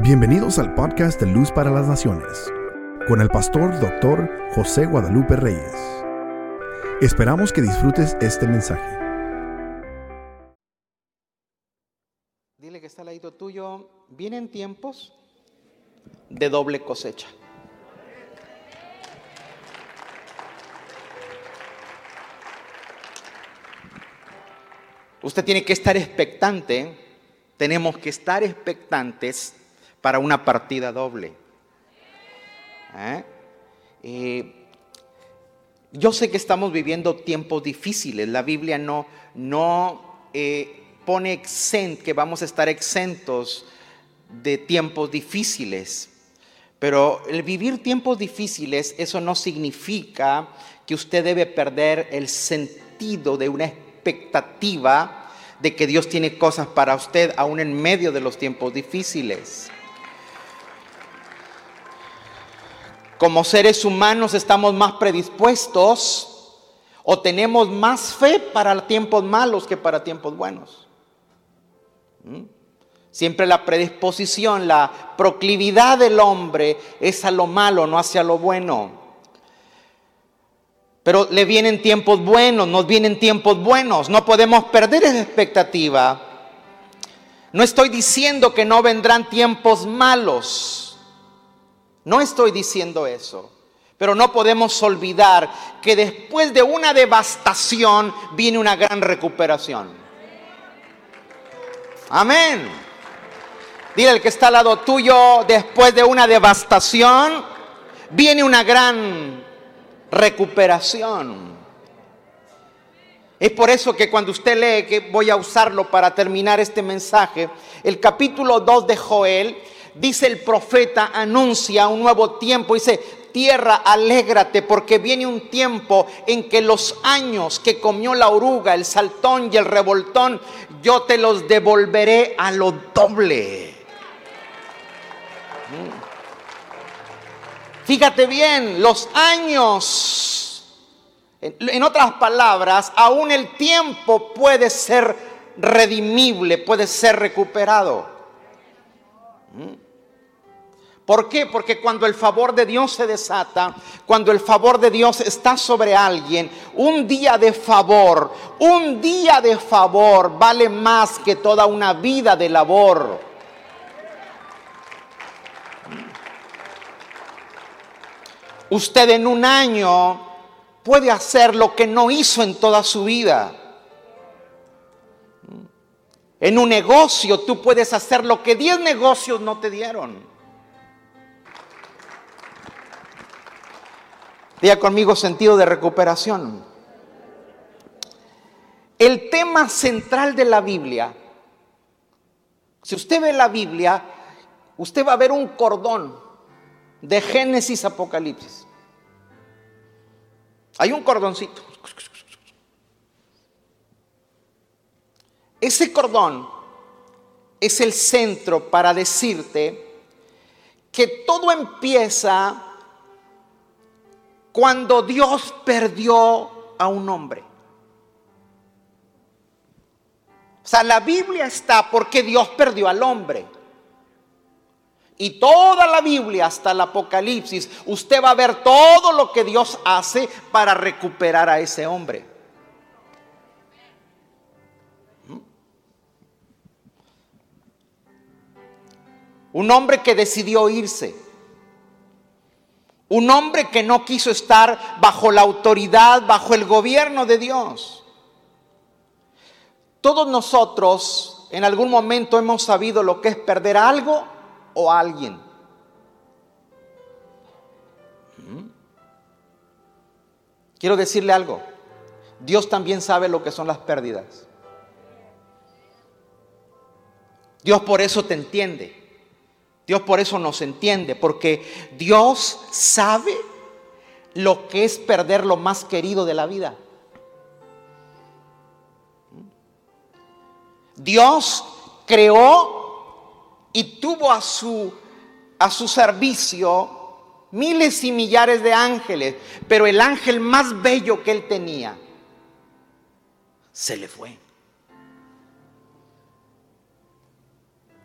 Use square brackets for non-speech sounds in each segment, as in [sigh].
Bienvenidos al podcast de Luz para las Naciones, con el pastor Dr. José Guadalupe Reyes. Esperamos que disfrutes este mensaje. Dile que está al lado tuyo, vienen tiempos de doble cosecha. Usted tiene que estar expectante, tenemos que estar expectantes para una partida doble. ¿Eh? Yo sé que estamos viviendo tiempos difíciles. La Biblia no, no eh, pone exent, que vamos a estar exentos de tiempos difíciles. Pero el vivir tiempos difíciles, eso no significa que usted debe perder el sentido de una expectativa de que Dios tiene cosas para usted aún en medio de los tiempos difíciles. Como seres humanos estamos más predispuestos o tenemos más fe para tiempos malos que para tiempos buenos. ¿Mm? Siempre la predisposición, la proclividad del hombre es a lo malo, no hacia lo bueno. Pero le vienen tiempos buenos, nos vienen tiempos buenos, no podemos perder esa expectativa. No estoy diciendo que no vendrán tiempos malos. No estoy diciendo eso. Pero no podemos olvidar que después de una devastación viene una gran recuperación. Amén. Dile al que está al lado tuyo, después de una devastación viene una gran recuperación. Es por eso que cuando usted lee, que voy a usarlo para terminar este mensaje, el capítulo 2 de Joel, dice el profeta, anuncia un nuevo tiempo, dice, tierra, alégrate, porque viene un tiempo en que los años que comió la oruga, el saltón y el revoltón, yo te los devolveré a lo doble. Mm. Fíjate bien, los años, en otras palabras, aún el tiempo puede ser redimible, puede ser recuperado. ¿Por qué? Porque cuando el favor de Dios se desata, cuando el favor de Dios está sobre alguien, un día de favor, un día de favor vale más que toda una vida de labor. Usted en un año puede hacer lo que no hizo en toda su vida. En un negocio tú puedes hacer lo que 10 negocios no te dieron. Diga conmigo sentido de recuperación. El tema central de la Biblia, si usted ve la Biblia, usted va a ver un cordón de Génesis Apocalipsis. Hay un cordoncito. Ese cordón es el centro para decirte que todo empieza cuando Dios perdió a un hombre. O sea, la Biblia está porque Dios perdió al hombre. Y toda la Biblia hasta el Apocalipsis, usted va a ver todo lo que Dios hace para recuperar a ese hombre. ¿Mm? Un hombre que decidió irse. Un hombre que no quiso estar bajo la autoridad, bajo el gobierno de Dios. Todos nosotros en algún momento hemos sabido lo que es perder algo o alguien. ¿Mm? Quiero decirle algo. Dios también sabe lo que son las pérdidas. Dios por eso te entiende. Dios por eso nos entiende, porque Dios sabe lo que es perder lo más querido de la vida. Dios creó y tuvo a su, a su servicio miles y millares de ángeles, pero el ángel más bello que él tenía se le fue.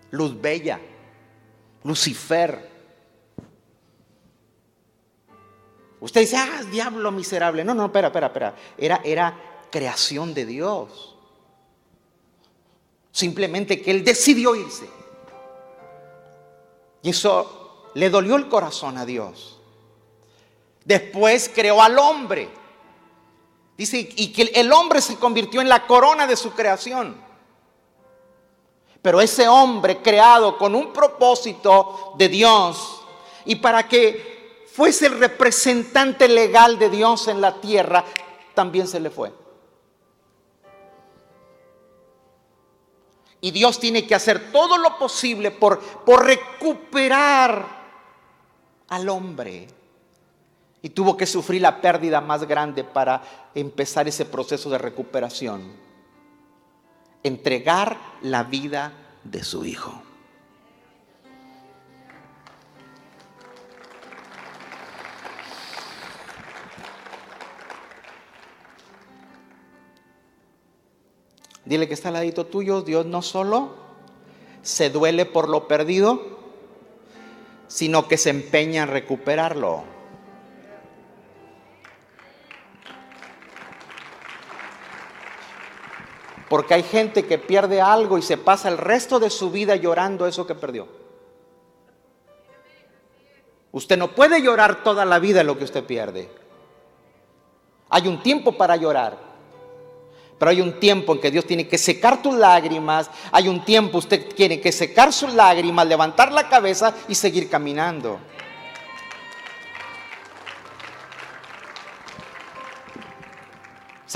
Luz bella Lucifer. Usted dice, ah, diablo miserable. No, no, espera, espera, espera. Era, era creación de Dios. Simplemente que él decidió irse. Y eso le dolió el corazón a Dios. Después creó al hombre. Dice, y que el hombre se convirtió en la corona de su creación. Pero ese hombre creado con un propósito de Dios y para que fuese el representante legal de Dios en la tierra, también se le fue. Y Dios tiene que hacer todo lo posible por, por recuperar al hombre. Y tuvo que sufrir la pérdida más grande para empezar ese proceso de recuperación. Entregar la vida de su Hijo. Dile que está al ladito tuyo, Dios no solo se duele por lo perdido, sino que se empeña en recuperarlo. Porque hay gente que pierde algo y se pasa el resto de su vida llorando eso que perdió. Usted no puede llorar toda la vida lo que usted pierde. Hay un tiempo para llorar. Pero hay un tiempo en que Dios tiene que secar tus lágrimas. Hay un tiempo usted tiene que secar sus lágrimas, levantar la cabeza y seguir caminando.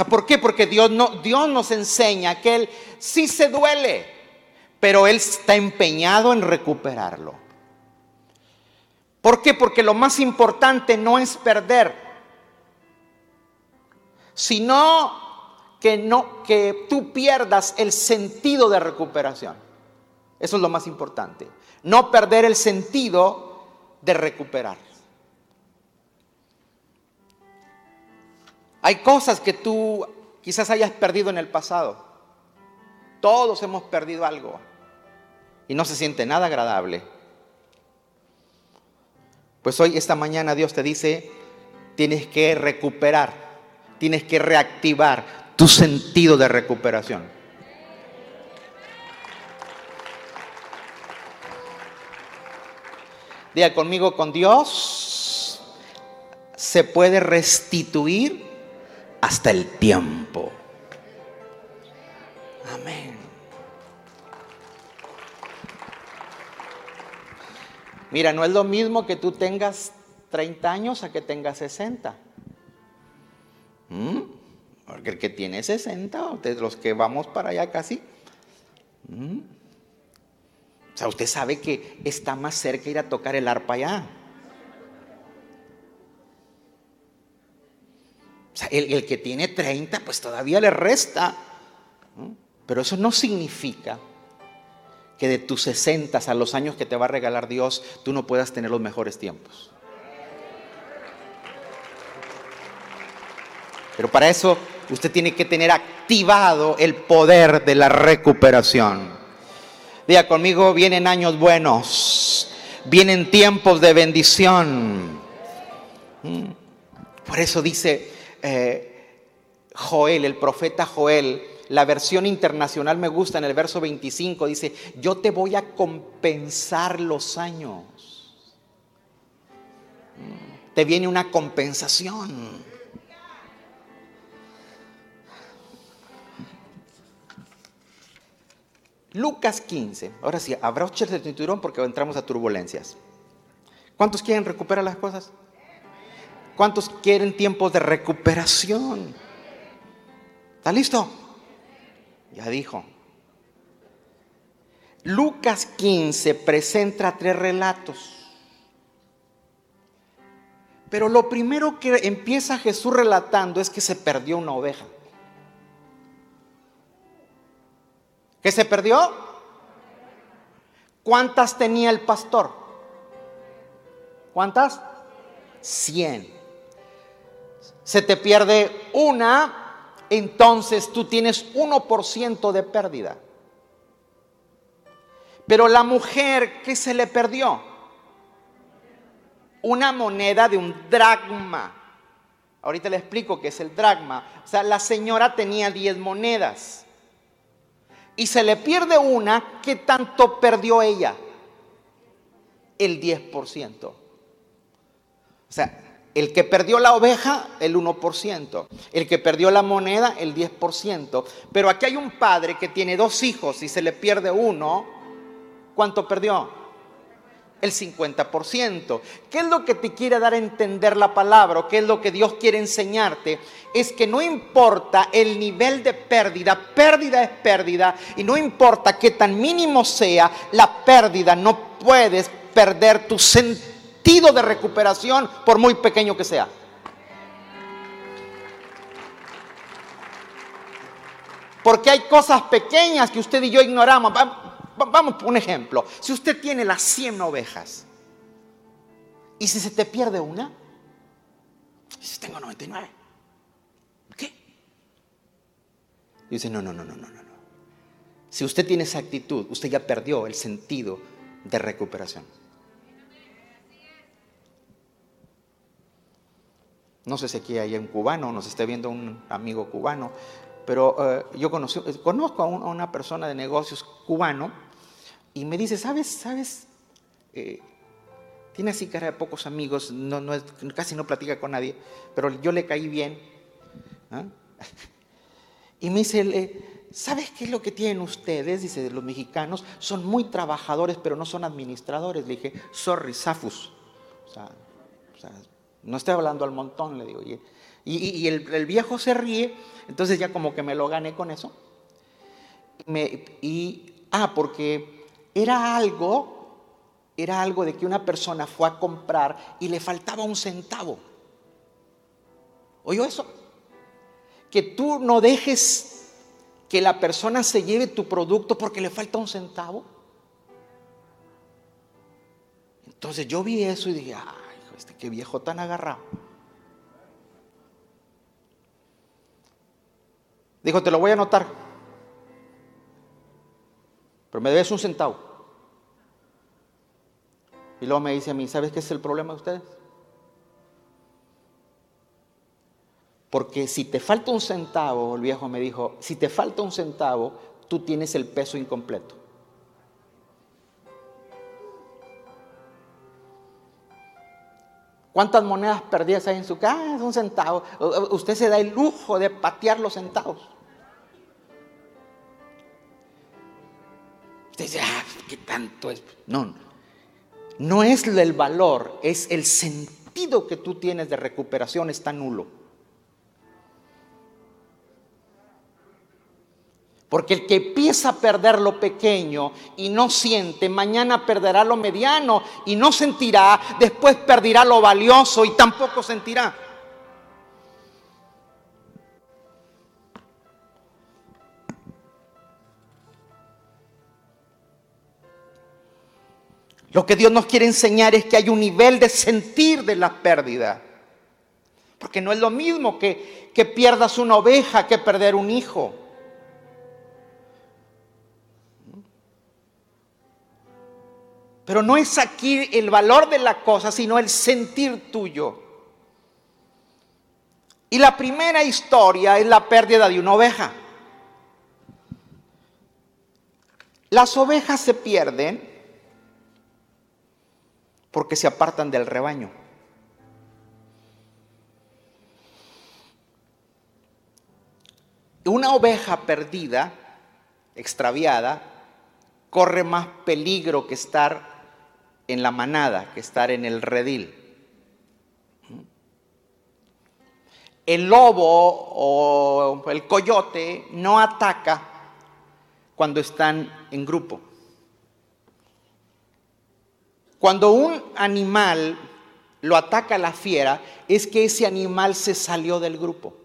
¿Por qué? Porque Dios, no, Dios nos enseña que Él sí se duele, pero Él está empeñado en recuperarlo. ¿Por qué? Porque lo más importante no es perder, sino que, no, que tú pierdas el sentido de recuperación. Eso es lo más importante. No perder el sentido de recuperar. Hay cosas que tú quizás hayas perdido en el pasado. Todos hemos perdido algo. Y no se siente nada agradable. Pues hoy, esta mañana, Dios te dice, tienes que recuperar, tienes que reactivar, tu sentido de recuperación. Diga conmigo, con Dios se puede restituir hasta el tiempo. Amén. Mira, no es lo mismo que tú tengas 30 años a que tengas 60. Porque el que tiene 60, de los que vamos para allá casi. Mm. O sea, usted sabe que está más cerca ir a tocar el arpa allá. O sea, el, que tiene 30, pues todavía le resta. Pero eso no significa que de tus 60 a los años que te va a regalar Dios, tú no puedas tener los mejores tiempos. Pero para eso usted tiene que tener activado el poder de la recuperación. Diga conmigo, vienen años buenos, vienen tiempos de bendición. Mm. Por eso dice eh, Joel, el profeta Joel, la versión internacional me gusta en el verso 25, dice, yo te voy a compensar los años. Mm. Te viene una compensación. Lucas 15. Ahora sí, abroches el cinturón porque entramos a turbulencias. ¿Cuántos quieren recuperar las cosas? ¿Cuántos quieren tiempos de recuperación? ¿Está listo? Ya dijo. Lucas 15 presenta tres relatos. Pero lo primero que empieza Jesús relatando es que se perdió una oveja. ¿Qué se perdió? ¿Cuántas tenía el pastor? ¿Cuántas? Cien. Se te pierde una, entonces tú tienes 1% de pérdida. Pero la mujer, ¿qué se le perdió? Una moneda de un dragma. Ahorita le explico qué es el dragma. O sea, la señora tenía 10 monedas. Y se le pierde una, ¿qué tanto perdió ella? El 10%. O sea, el que perdió la oveja, el 1%. El que perdió la moneda, el 10%. Pero aquí hay un padre que tiene dos hijos y se le pierde uno. ¿Cuánto perdió? El 50%. ¿Qué es lo que te quiere dar a entender la palabra? ¿Qué es lo que Dios quiere enseñarte? Es que no importa el nivel de pérdida, pérdida es pérdida. Y no importa qué tan mínimo sea la pérdida, no puedes perder tu sentido de recuperación, por muy pequeño que sea. Porque hay cosas pequeñas que usted y yo ignoramos. Vamos por un ejemplo. Si usted tiene las 100 ovejas y si se te pierde una, dice, tengo 99. ¿Qué? dice, no, no, no, no, no, no. Si usted tiene esa actitud, usted ya perdió el sentido de recuperación. No sé si aquí hay un cubano, nos esté viendo un amigo cubano, pero eh, yo eh, conozco a, una persona de negocios cubano y me dice, ¿sabes? ¿Sabes? Eh, tiene así cara de pocos amigos, no, no casi no platica con nadie, pero yo le caí bien. [laughs] Y me dice, ¿sabes qué es lo que tienen ustedes? Dice, los mexicanos son muy trabajadores, pero no son administradores. Le dije, sorry, Safus. O sea, o sea no estoy hablando al montón, le digo. Y, el, viejo se ríe, entonces ya como que me lo gané con eso. y, ah, porque era algo, era algo de que una persona fue a comprar y le faltaba un centavo. ¿Oyó eso? Que tú no dejes que la persona se lleve tu producto porque le falta un centavo. Entonces yo vi eso y dije, ah, este, qué viejo tan agarrado. Dijo, te lo voy a anotar. Pero me debes un centavo. Y luego me dice a mí, ¿sabes qué es el problema de ustedes? Porque si te falta un centavo, el viejo me dijo, si te falta un centavo, tú tienes el peso incompleto. ¿Cuántas monedas perdidas hay en su casa? Ah, un centavo. Usted se da el lujo de patear los centavos. Usted dice, ah, ¿qué tanto es? No, no es el valor, es el sentido que tú tienes de recuperación está nulo. Porque el que empieza a perder lo pequeño y no siente, mañana perderá lo mediano y no sentirá, después perderá lo valioso y tampoco sentirá. Lo que Dios nos quiere enseñar es que hay un nivel de sentir de la pérdida. Porque no es lo mismo que, que pierdas una oveja que perder un hijo. Pero no es aquí el valor de la cosa, sino el sentir tuyo. Y la primera historia es la pérdida de una oveja. Las ovejas se pierden porque se apartan del rebaño. Una oveja perdida, extraviada, corre más peligro que estar en la manada que estar en el redil. El lobo o el coyote no ataca cuando están en grupo. Cuando un animal lo ataca la fiera, es que ese animal se salió del grupo.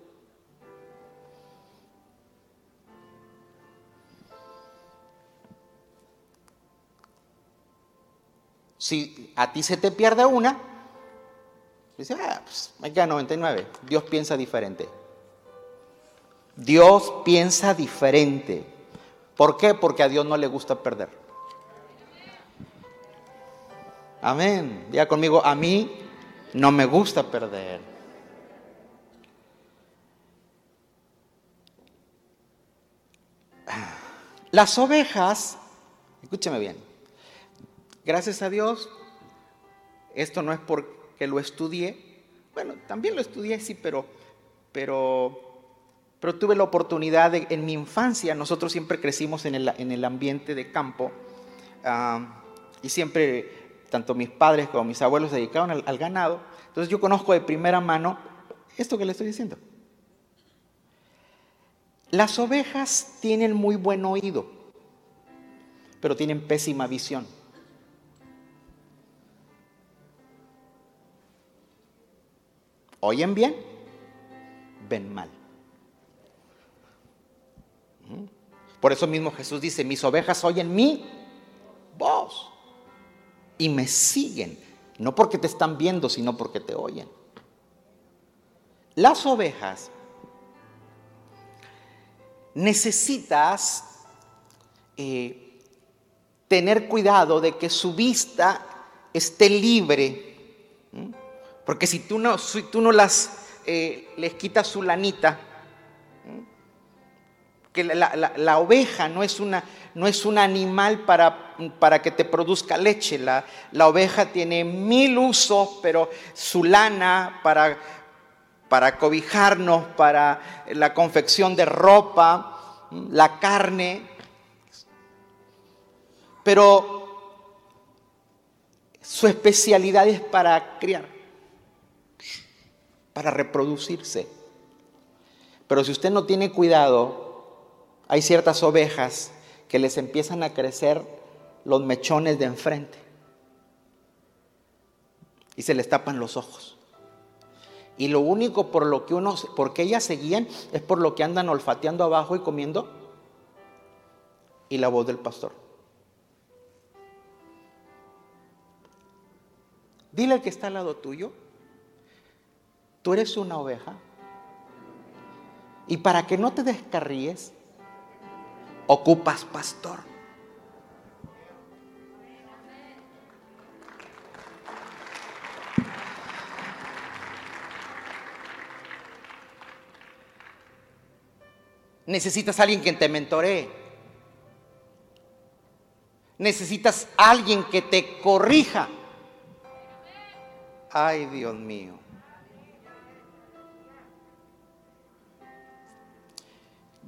Si a ti se te pierde una, dice, ah, pues hay que 99. Dios piensa diferente. Dios piensa diferente. ¿Por qué? Porque a Dios no le gusta perder. Amén. Diga conmigo, a mí no me gusta perder. Las ovejas, escúcheme bien, gracias a Dios, esto no es porque lo estudié, bueno, también lo estudié, sí, pero, pero, pero tuve la oportunidad de, en mi infancia, nosotros siempre crecimos en el, en el ambiente de campo ah, y siempre, tanto mis padres como mis abuelos se dedicaban al, al ganado, entonces yo conozco de primera mano esto que le estoy diciendo. Las ovejas tienen muy buen oído, pero tienen pésima visión. Oyen bien, ven mal. Por eso mismo Jesús dice, mis ovejas oyen mi voz y me siguen, no porque te están viendo, sino porque te oyen. Las ovejas necesitas eh, tener cuidado de que su vista esté libre. Porque si tú no, tú no las eh, les quitas su lanita, que la, oveja no es, una, no es un animal para, para que te produzca leche. La, la, oveja tiene mil usos, pero su lana para para cobijarnos, para la confección de ropa, la carne. Pero su especialidad es para criar, para reproducirse. Pero si usted no tiene cuidado, hay ciertas ovejas que les empiezan a crecer los mechones de enfrente y se les tapan los ojos. Y lo único por lo que uno, porque ellas seguían, es por lo que andan olfateando abajo y comiendo. Y la voz del pastor. Dile al que está al lado tuyo, tú eres una oveja. Y para que no te descarríes, ocupas pastor. Necesitas a alguien que te mentoree. Necesitas alguien que te corrija. Ay, Dios mío.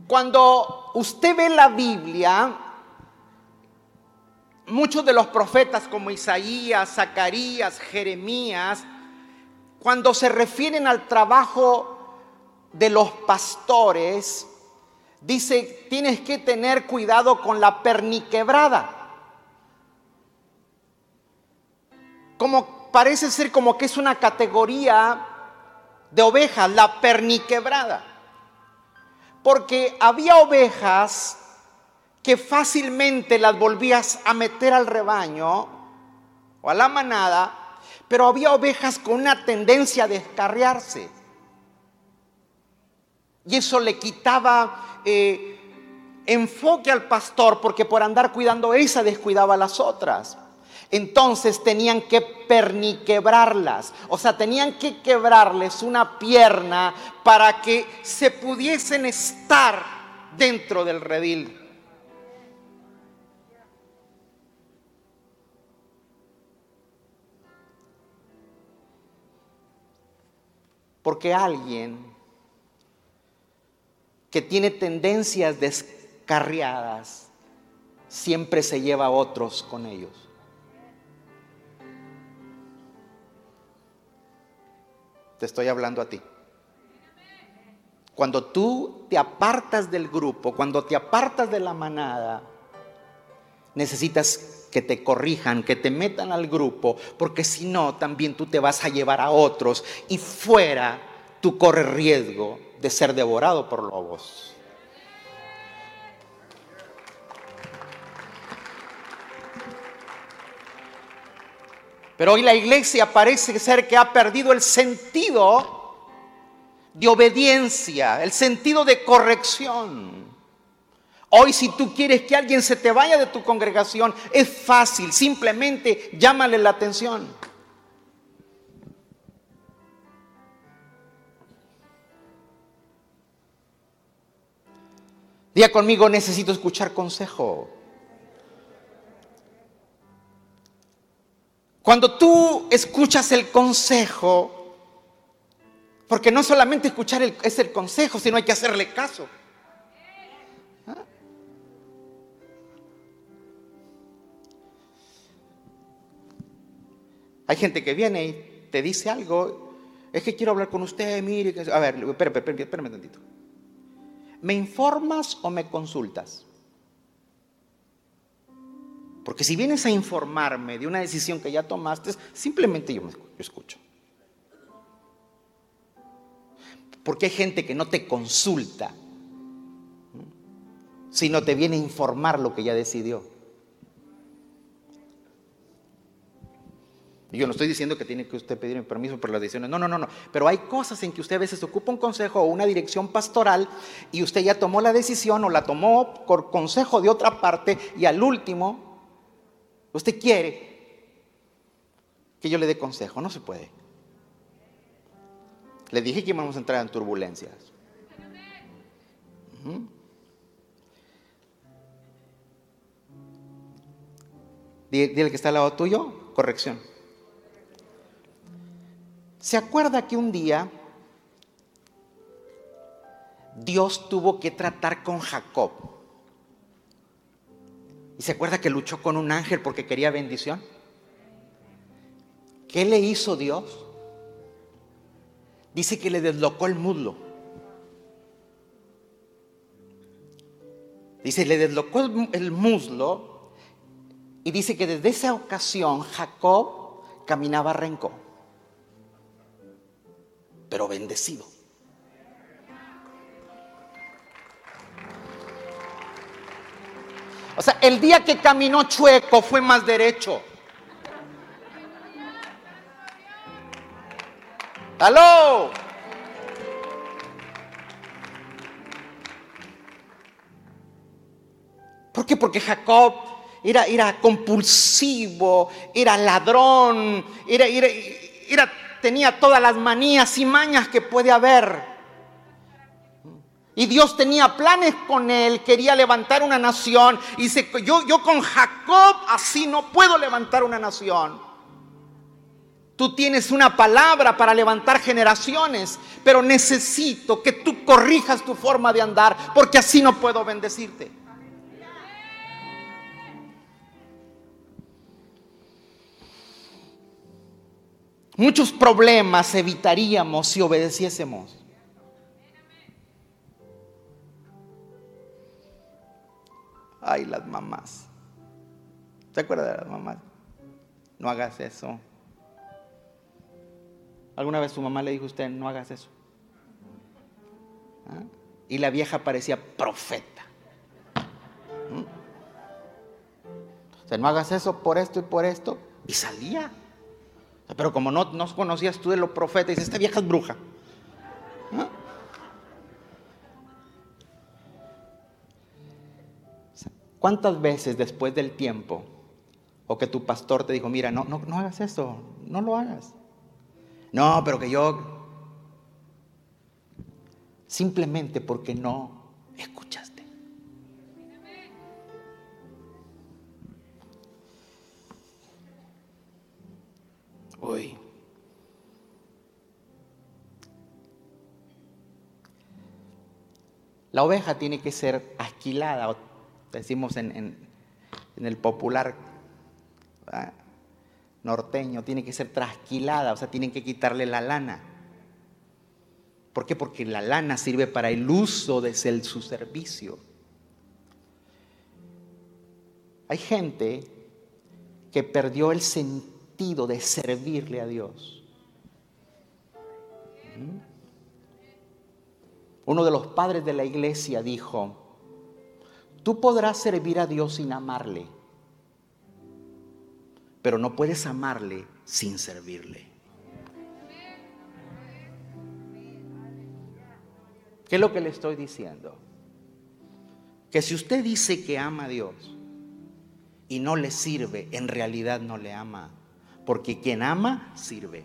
Cuando usted ve la Biblia, muchos de los profetas como Isaías, Zacarías, Jeremías, cuando se refieren al trabajo de los pastores, dice, tienes que tener cuidado con la perniquebrada. Como parece ser como que es una categoría de ovejas, la perniquebrada. Porque había ovejas que fácilmente las volvías a meter al rebaño o a la manada, pero había ovejas con una tendencia a descarriarse. Y eso le quitaba eh, enfoque al pastor porque por andar cuidando esa descuidaba a las otras. Entonces tenían que perniquebrarlas, o sea, tenían que quebrarles una pierna para que se pudiesen estar dentro del redil. Porque alguien que tiene tendencias descarriadas, siempre se lleva a otros con ellos. Te estoy hablando a ti. Cuando tú te apartas del grupo, cuando te apartas de la manada, necesitas que te corrijan, que te metan al grupo, porque si no, también tú te vas a llevar a otros y fuera tú corres riesgo de ser devorado por lobos. Pero hoy la iglesia parece ser que ha perdido el sentido de obediencia, el sentido de corrección. Hoy si tú quieres que alguien se te vaya de tu congregación, es fácil, simplemente llámale la atención. Día conmigo, necesito escuchar consejo. Cuando tú escuchas el consejo, porque no solamente escuchar es el consejo, sino hay que hacerle caso. ¿Ah? Hay gente que viene y te dice algo, es que quiero hablar con usted, mire, a ver, espérame, espérame, espérame tantito. ¿Me informas o me consultas? Porque si vienes a informarme de una decisión que ya tomaste, simplemente yo, me, escucho. Porque hay gente que no te consulta, sino te viene a informar lo que ya decidió. Yo no estoy diciendo que tiene que usted pedir permiso por las decisiones. No, no, no, no. Pero hay cosas en que usted a veces ocupa un consejo o una dirección pastoral y usted ya tomó la decisión o la tomó por consejo de otra parte y al último usted quiere que yo le dé consejo. No se puede. Le dije que íbamos a entrar en turbulencias. Dile que está al lado tuyo, corrección. ¿Se acuerda que un día Dios tuvo que tratar con Jacob? ¿Y se acuerda que luchó con un ángel porque quería bendición? ¿Qué le hizo Dios? Dice que le deslocó el muslo. Dice, le deslocó el muslo y dice que desde esa ocasión Jacob caminaba renco pero bendecido. O sea, el día que caminó chueco fue más derecho. ¡Aló! ¿Por qué? Porque Jacob era, era compulsivo, era ladrón, era, era, era tenía todas las manías y mañas que puede haber. Y Dios tenía planes con él, quería levantar una nación. Y dice, yo, yo con Jacob así no puedo levantar una nación. Tú tienes una palabra para levantar generaciones, pero necesito que tú corrijas tu forma de andar, porque así no puedo bendecirte. Muchos problemas evitaríamos si obedeciésemos. Mamás. ¿Se acuerda de las mamás? No hagas eso. ¿Alguna vez su mamá le dijo a usted, no hagas eso? ¿Ah? Y la vieja parecía profeta. ¿Mm? O sea, no hagas eso por esto y por esto. Y salía. Pero como no, no conocías tú de los profetas, dices, esta vieja es bruja. ¿Cuántas veces después del tiempo o que tu pastor te dijo, mira, no, no, no hagas eso, no lo hagas? No, pero que yo... Simplemente porque no escuchaste. hoy. La oveja tiene que ser alquilada, decimos en, el popular norteño, tiene que ser trasquilada, o sea, tienen que quitarle la lana. ¿Por qué? Porque la lana sirve para el uso de su servicio. Hay gente que perdió el sentido de servirle a Dios. Uno de los padres de la iglesia dijo, tú podrás servir a Dios sin amarle, pero no puedes amarle sin servirle. ¿Qué es lo que le estoy diciendo? que si usted dice que ama a Dios y no le sirve, en realidad no le ama, porque quien ama, sirve.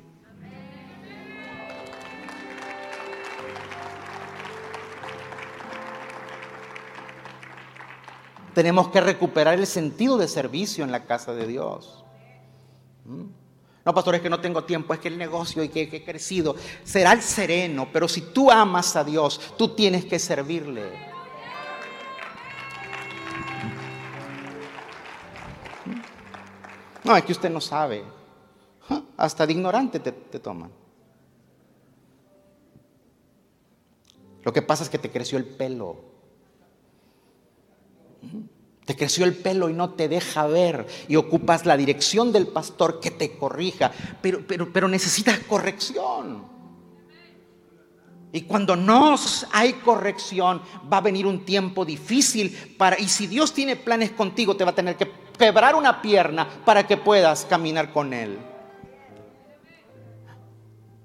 Tenemos que recuperar el sentido de servicio en la casa de Dios. ¿Mm? No, pastor, es que no tengo tiempo, es que el negocio y que, he crecido será el sereno, pero si tú amas a Dios, tú tienes que servirle. ¿Mm? No, es que usted no sabe. Hasta de ignorante te, te toman. Lo que pasa es que te creció el pelo. Te creció el pelo y no te deja ver y ocupas la dirección del pastor que te corrija, pero, pero, pero necesitas corrección. Y cuando no hay corrección, va a venir un tiempo difícil para y si Dios tiene planes contigo, te va a tener que quebrar una pierna para que puedas caminar con él.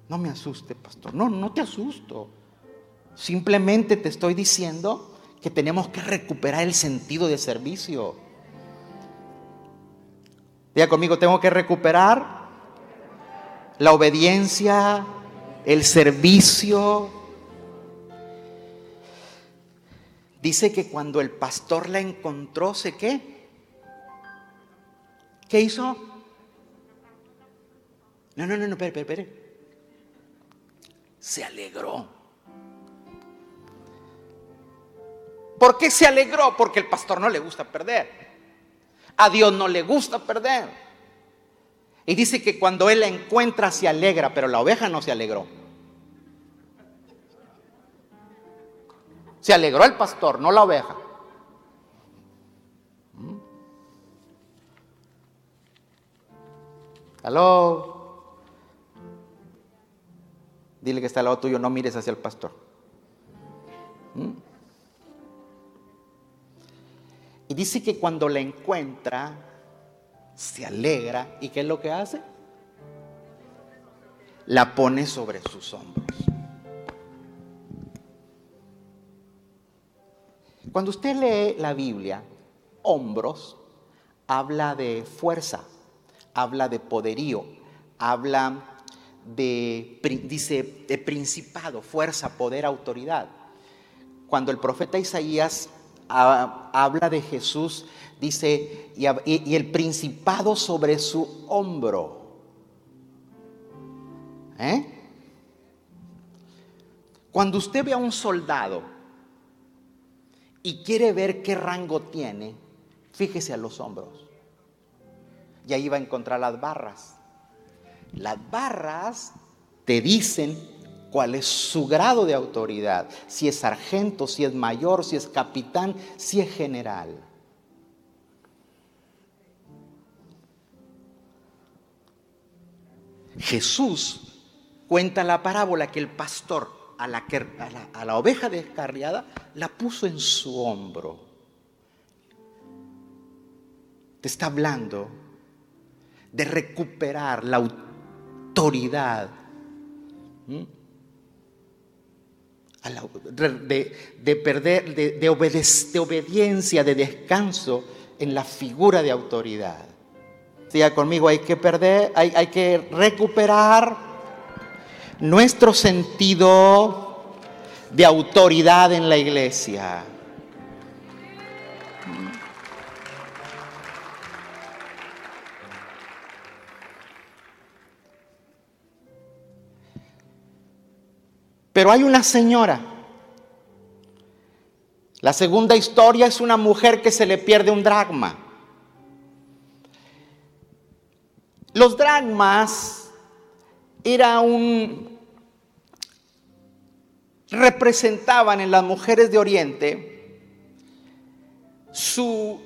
No me asuste, pastor. No, no te asusto. Simplemente te estoy diciendo que tenemos que recuperar el sentido de servicio. Diga conmigo, tengo que recuperar la obediencia, el servicio. Dice que cuando el pastor la encontró, ¿se qué? ¿Qué hizo? No, no, no, no, espere, espere, espere. Se alegró. ¿Por qué se alegró? Porque el pastor no le gusta perder. A Dios no le gusta perder. Y dice que cuando él la encuentra se alegra, pero la oveja no se alegró. Se alegró el pastor, no la oveja. ¿Mm? Aló. Dile que está al lado tuyo, no mires hacia el pastor. ¿Mm? Y dice que cuando la encuentra, se alegra. ¿Y qué es lo que hace? La pone sobre sus hombros. Cuando usted lee la Biblia, hombros habla de fuerza, habla de poderío, habla de, dice, de principado, fuerza, poder, autoridad. Cuando el profeta Isaías habla de Jesús, dice, y, el principado sobre su hombro. ¿Eh? Cuando usted ve a un soldado y quiere ver qué rango tiene, fíjese a los hombros. Y ahí va a encontrar las barras. Las barras te dicen cuál es su grado de autoridad, si es sargento, si es mayor, si es capitán, si es general. Jesús cuenta la parábola que el pastor a la, oveja descarriada la puso en su hombro. Te está hablando de recuperar la autoridad de, perder, de, de obediencia, de descanso en la figura de autoridad. Siga conmigo, hay que perder, hay, hay que recuperar nuestro sentido de autoridad en la iglesia. Pero hay una señora. La segunda historia es una mujer que se le pierde un dragma. Los dragmas era un representaban en las mujeres de Oriente su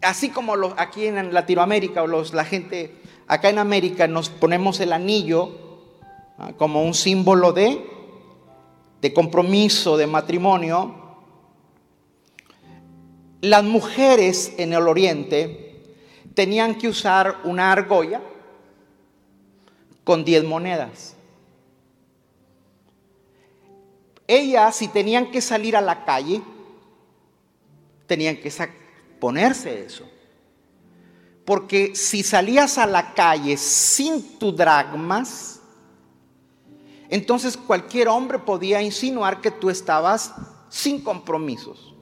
así como los, aquí en Latinoamérica o los, la gente acá en América nos ponemos el anillo. Como un símbolo de, de compromiso, de matrimonio. Las mujeres en el oriente tenían que usar una argolla con 10 monedas. Ellas, si tenían que salir a la calle, tenían que ponerse eso. Porque si salías a la calle sin tu dragmas, entonces cualquier hombre podía insinuar que tú estabas sin compromisos.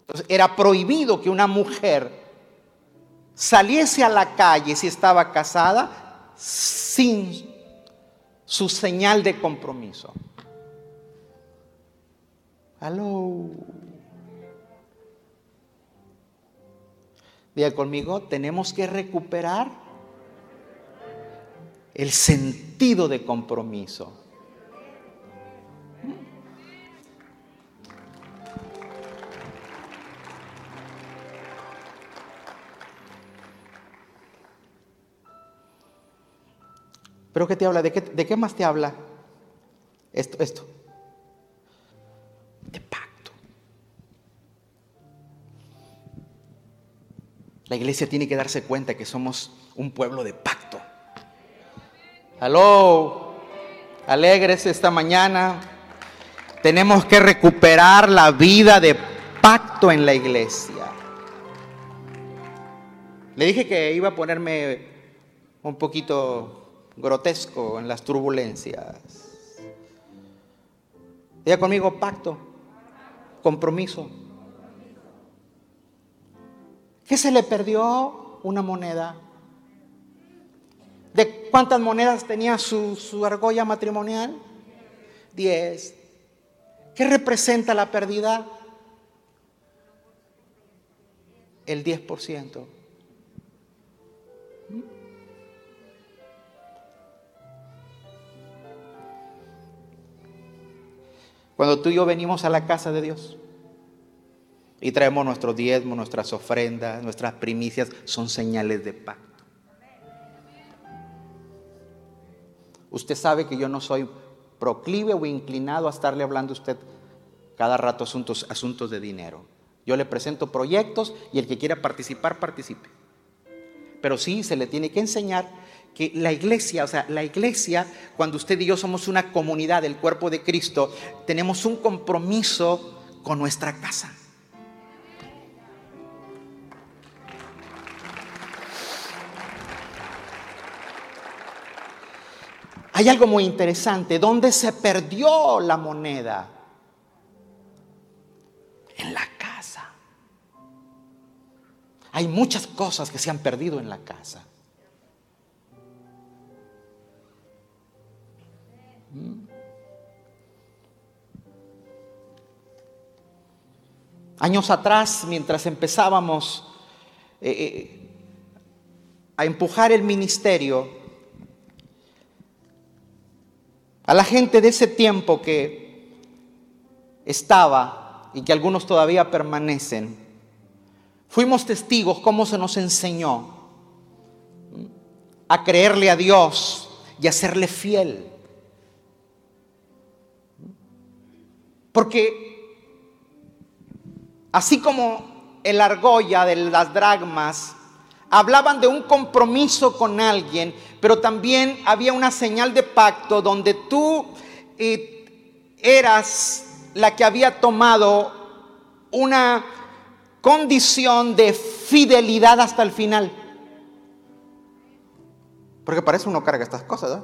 Entonces, era prohibido que una mujer saliese a la calle si estaba casada sin su señal de compromiso. Aló. Diga conmigo, tenemos que recuperar el sentido de compromiso. ¿Pero qué te habla? ¿De qué, de qué más te habla? Esto, esto. De pacto. La iglesia tiene que darse cuenta que somos un pueblo de pacto. Aló, alegres esta mañana. Tenemos que recuperar la vida de pacto en la iglesia. Le dije que iba a ponerme un poquito grotesco en las turbulencias. Diga conmigo, pacto, compromiso. ¿Qué se le perdió? Una moneda. ¿De cuántas monedas tenía su, su argolla matrimonial? Diez. ¿Qué representa la pérdida? El diez por ciento. Cuando tú y yo venimos a la casa de Dios y traemos nuestros diezmos, nuestras ofrendas, nuestras primicias, son señales de pacto. Usted sabe que yo no soy proclive o inclinado a estarle hablando a usted cada rato asuntos, asuntos de dinero. Yo le presento proyectos y el que quiera participar, participe. Pero sí se le tiene que enseñar que la iglesia, o sea, la iglesia, cuando usted y yo somos una comunidad del cuerpo de Cristo, tenemos un compromiso con nuestra casa. Hay algo muy interesante. ¿Dónde se perdió la moneda? En la casa. Hay muchas cosas que se han perdido en la casa. Años atrás, mientras empezábamos eh, eh, a empujar el ministerio, a la gente de ese tiempo que estaba y que algunos todavía permanecen, fuimos testigos cómo se nos enseñó a creerle a Dios y a serle fiel. Porque así como el argolla de las dragmas hablaban de un compromiso con alguien, pero también había una señal de pacto donde tú eh, eras la que había tomado una condición de fidelidad hasta el final. Porque para eso uno carga estas cosas.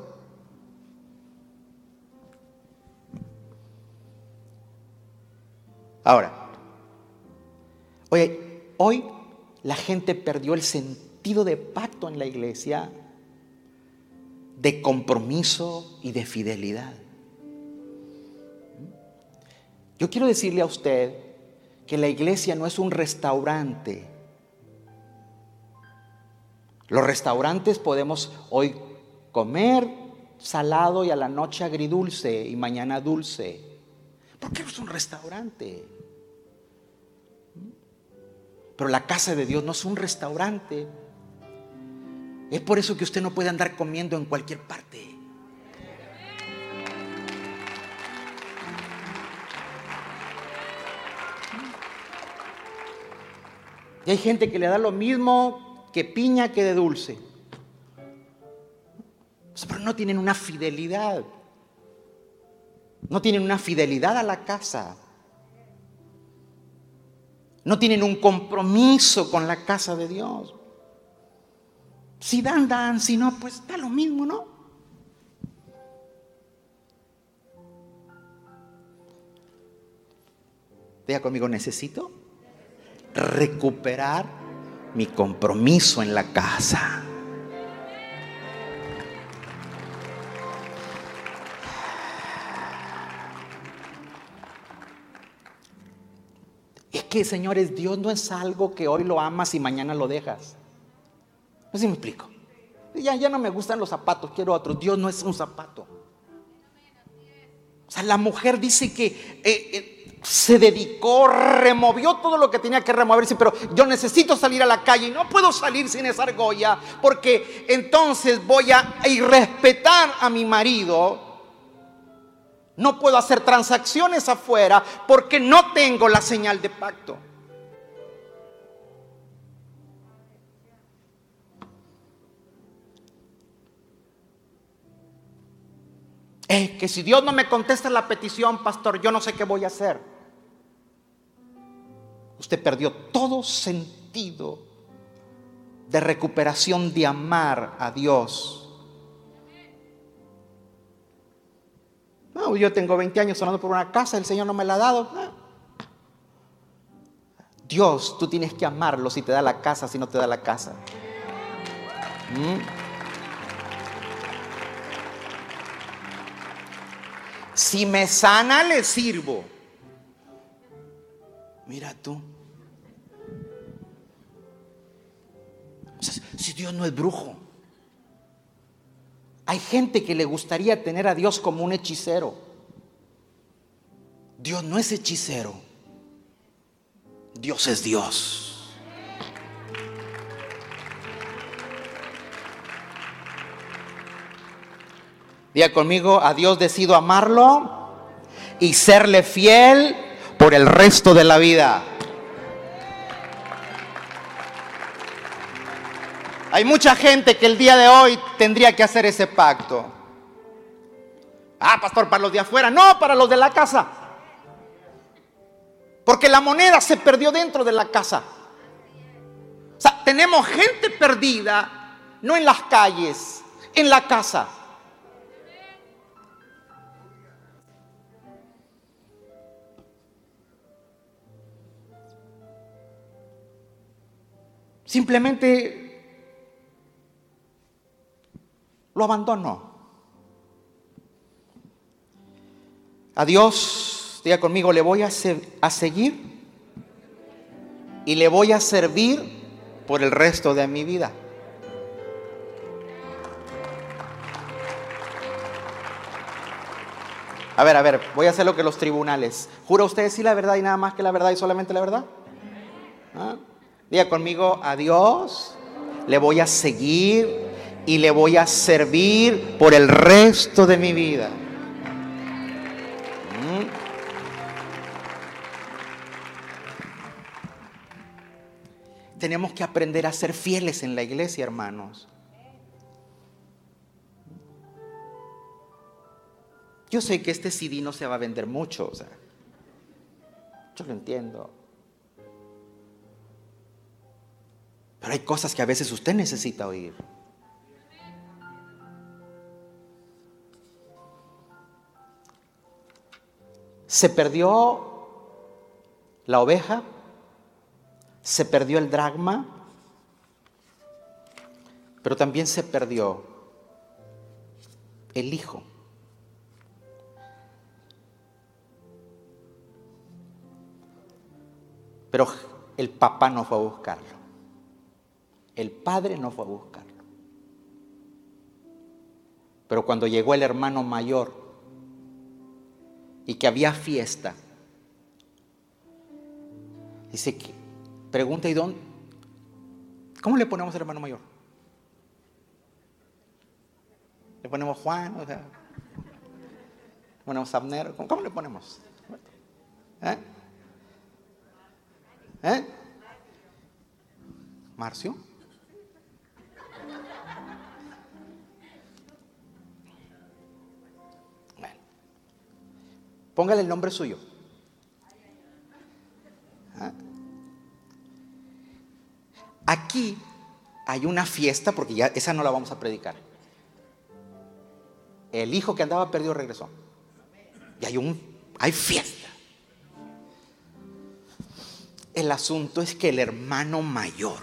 Ahora, oye, hoy la gente perdió el sentido de pacto en la iglesia, de compromiso y de fidelidad. Yo quiero decirle a usted que la iglesia no es un restaurante. Los restaurantes podemos hoy comer salado y a la noche agridulce y mañana dulce. ¿Por qué no es un restaurante? Pero la casa de Dios no es un restaurante. Es por eso que usted no puede andar comiendo en cualquier parte. Y hay gente que le da lo mismo que piña que de dulce. Pero no tienen una fidelidad. No tienen una fidelidad a la casa. No tienen un compromiso con la casa de Dios. Si dan, dan, si no, pues da lo mismo, ¿no? Diga conmigo, necesito recuperar mi compromiso en la casa. Que, señores, Dios no es algo que hoy lo amas y mañana lo dejas. No sé si me explico. Ya, ya no me gustan los zapatos, quiero otros. Dios no es un zapato. O sea, la mujer dice que eh, eh, se dedicó, removió todo lo que tenía que removerse, pero yo necesito salir a la calle y no puedo salir sin esa argolla, porque entonces voy a irrespetar a mi marido no puedo hacer transacciones afuera porque no tengo la señal de pacto. Es que si Dios no me contesta la petición, pastor, yo no sé qué voy a hacer. Usted perdió todo sentido de recuperación de amar a Dios Yo tengo 20 años sonando por una casa, el Señor no me la ha dado. Dios, tú tienes que amarlo si te da la casa, si no te da la casa. ¿Mm? Si me sana, le sirvo. Mira tú. Si Dios no es brujo. Hay gente que le gustaría tener a Dios como un hechicero. Dios no es hechicero. Dios es Dios. Diga conmigo, a Dios decido amarlo y serle fiel por el resto de la vida. Hay mucha gente que el día de hoy tendría que hacer ese pacto. Ah, pastor, para los de afuera. No, para los de la casa. Porque la moneda se perdió dentro de la casa. O sea, tenemos gente perdida, no en las calles, en la casa. Simplemente lo abandonó. A Dios, diga conmigo, le voy a, a seguir y le voy a servir por el resto de mi vida. A ver, a ver, voy a hacer lo que los tribunales. ¿Jura usted decir la verdad y nada más que la verdad y solamente la verdad? ¿Ah? Diga conmigo, a Dios le voy a seguir y le voy a servir por el resto de mi vida. Mm. Tenemos que aprender a ser fieles en la iglesia, hermanos. Yo sé que este CD no se va a vender mucho, yo lo entiendo. Pero hay cosas que a veces usted necesita oír. Se perdió la oveja, se perdió el dragma, pero también se perdió el hijo. Pero el papá no fue a buscarlo. El padre no fue a buscarlo. Pero cuando llegó el hermano mayor, y que había fiesta. Dice que, pregunta, ¿y dónde? ¿Cómo le ponemos al hermano mayor? ¿Le ponemos Juan? O sea, ¿Le ponemos Abner? ¿Cómo, le ponemos? ¿Eh? ¿Eh? ¿Marcio? Póngale el nombre suyo. ¿Ah? aquí hay una fiesta, porque ya esa no la vamos a predicar. El hijo que andaba perdido regresó. Y hay un, hay fiesta. El asunto es que el hermano mayor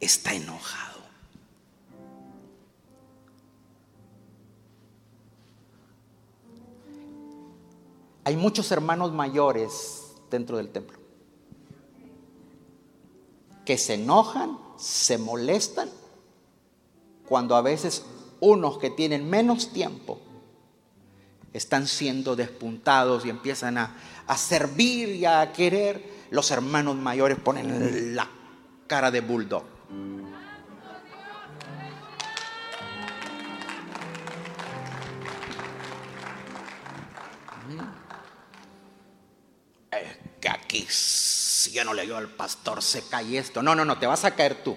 está enojado. Hay muchos hermanos mayores dentro del templo que se enojan, se molestan, cuando a veces unos que tienen menos tiempo están siendo despuntados y empiezan a, servir y a querer, los hermanos mayores ponen la cara de bulldog. Es que aquí si yo no le digo al pastor se cae esto. No, no, no, te vas a caer tú.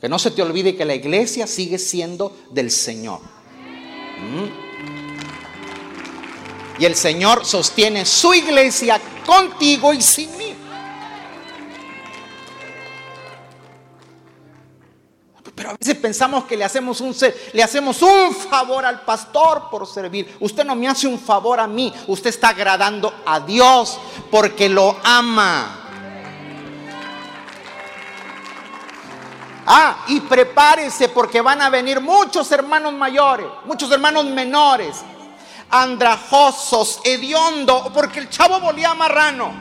Que no se te olvide que la iglesia sigue siendo del Señor. ¿Mm? Y el Señor sostiene su iglesia contigo y sin mí. A veces pensamos que le hacemos, un, le hacemos un favor al pastor por servir. Usted no me hace un favor a mí. Usted está agradando a Dios porque lo ama. Ah, y prepárese porque van a venir muchos hermanos mayores, muchos hermanos menores, andrajosos, hediondo, porque el chavo volía marrano.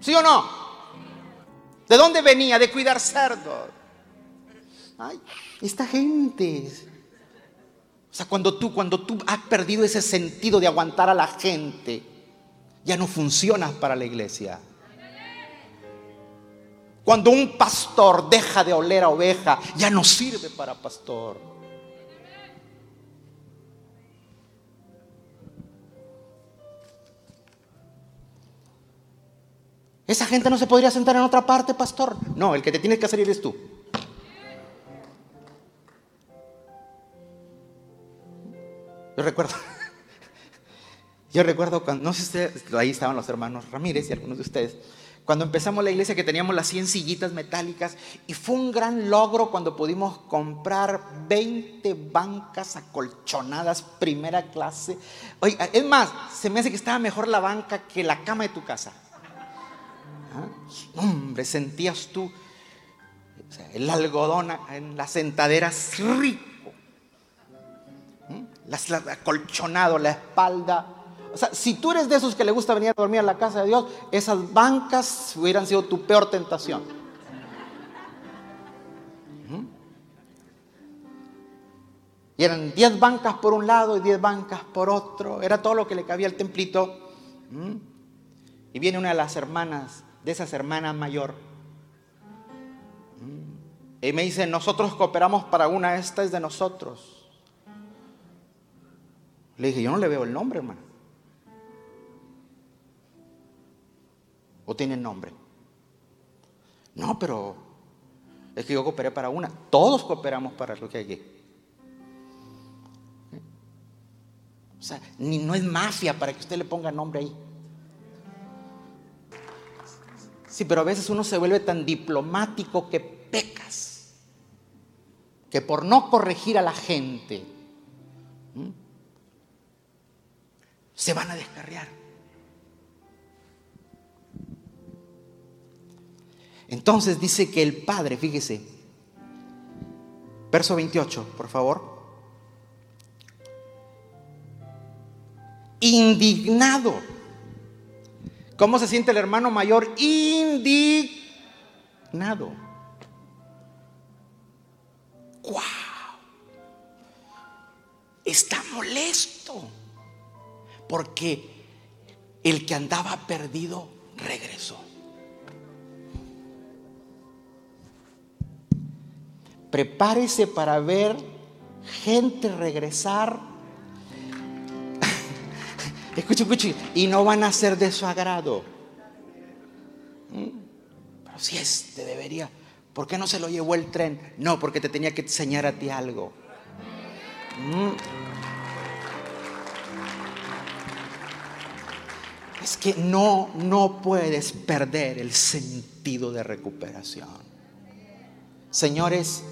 ¿Sí o no? ¿De dónde venía? De cuidar cerdos. Ay, esta gente. O sea, cuando tú, cuando tú has perdido ese sentido de aguantar a la gente, ya no funcionas para la iglesia. Cuando un pastor deja de oler a oveja, ya no sirve para pastor. Esa gente no se podría sentar en otra parte, pastor. No, el que te tienes que hacer eres tú. Yo recuerdo, [laughs] yo recuerdo cuando, no sé ustedes, ahí estaban los hermanos Ramírez y algunos de ustedes, cuando empezamos la iglesia que teníamos las 100 sillitas metálicas y fue un gran logro cuando pudimos comprar 20 bancas acolchonadas primera clase. Oye, es más, se me hace que estaba mejor la banca que la cama de tu casa. ¿Ah? Hombre, sentías tú el algodón en las sentaderas rico. ¿Mm? Las, acolchonado, la espalda o sea, si tú eres de esos que le gusta venir a dormir a la casa de Dios, esas bancas hubieran sido tu peor tentación. Y eran 10 bancas por un lado y 10 bancas por otro. Era todo lo que le cabía al templito. Y viene una de las hermanas, de esas hermanas mayor. Y me dice, nosotros cooperamos para una, esta es de nosotros. Le dije, yo no le veo el nombre, hermano. ¿O tienen nombre? No, pero es que yo cooperé para una. Todos cooperamos para lo que hay aquí. O sea, ni, no es mafia para que usted le ponga nombre ahí. Sí, pero a veces uno se vuelve tan diplomático que pecas. Que por no corregir a la gente, se van a descarriar. Entonces dice que el Padre, fíjese, verso 28, por favor. Indignado. ¿Cómo se siente el hermano mayor? Indignado. ¡Wow! Está molesto. Porque el que andaba perdido regresó. prepárese para ver gente regresar. Escuche, escuche, y no van a ser de su agrado. ¿Mm? Pero si este debería. ¿Por qué no se lo llevó el tren? No, porque te tenía que enseñar a ti algo. ¿Mm? Es que no, no puedes perder el sentido de recuperación. Señores,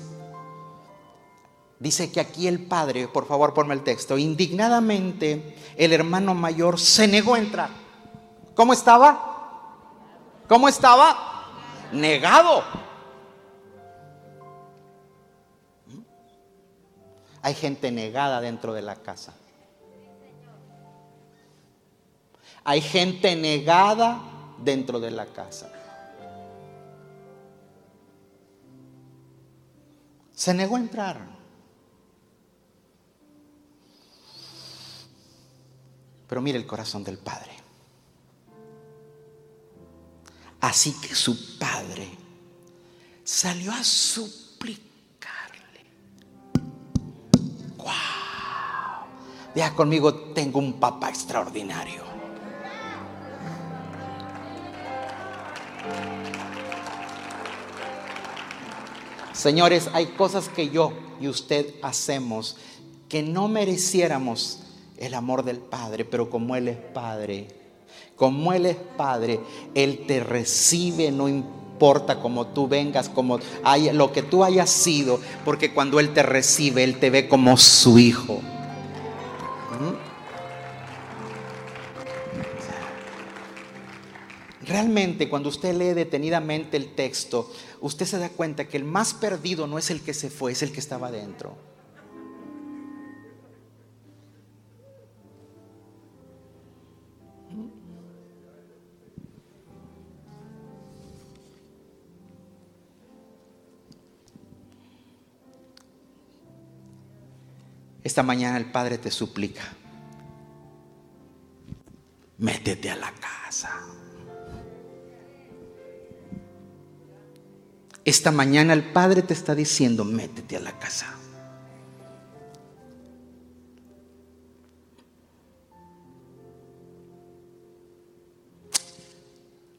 dice que aquí el padre, por favor ponme el texto, indignadamente el hermano mayor se negó a entrar. ¿Cómo estaba? ¿Cómo estaba? Negado. Hay gente negada dentro de la casa. Hay gente negada dentro de la casa. Se negó a entrar. Pero mire el corazón del Padre. Así que su Padre salió a suplicarle. ¡Wow! Vea conmigo, tengo un papá extraordinario. Señores, hay cosas que yo y usted hacemos que no mereciéramos el amor del Padre, pero como Él es Padre, como Él es Padre, Él te recibe, no importa cómo tú vengas, como lo que tú hayas sido, porque cuando Él te recibe, Él te ve como su hijo. Realmente cuando usted lee detenidamente el texto, usted se da cuenta que el más perdido no es el que se fue, es el que estaba dentro. Esta mañana el Padre te suplica, métete a la casa. Esta mañana el Padre te está diciendo, métete a la casa.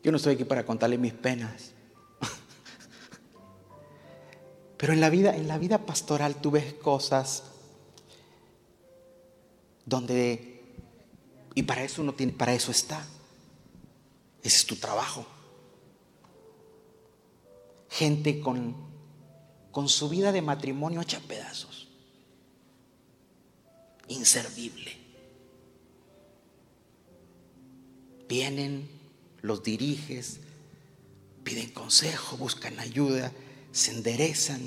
Yo no estoy aquí para contarle mis penas. [laughs] Pero en la vida, en la vida pastoral tú ves cosas donde y para eso no tiene, para eso está. Ese es tu trabajo gente con, con su vida de matrimonio hecha pedazos. Inservible. Vienen, los diriges, piden consejo, buscan ayuda, se enderezan,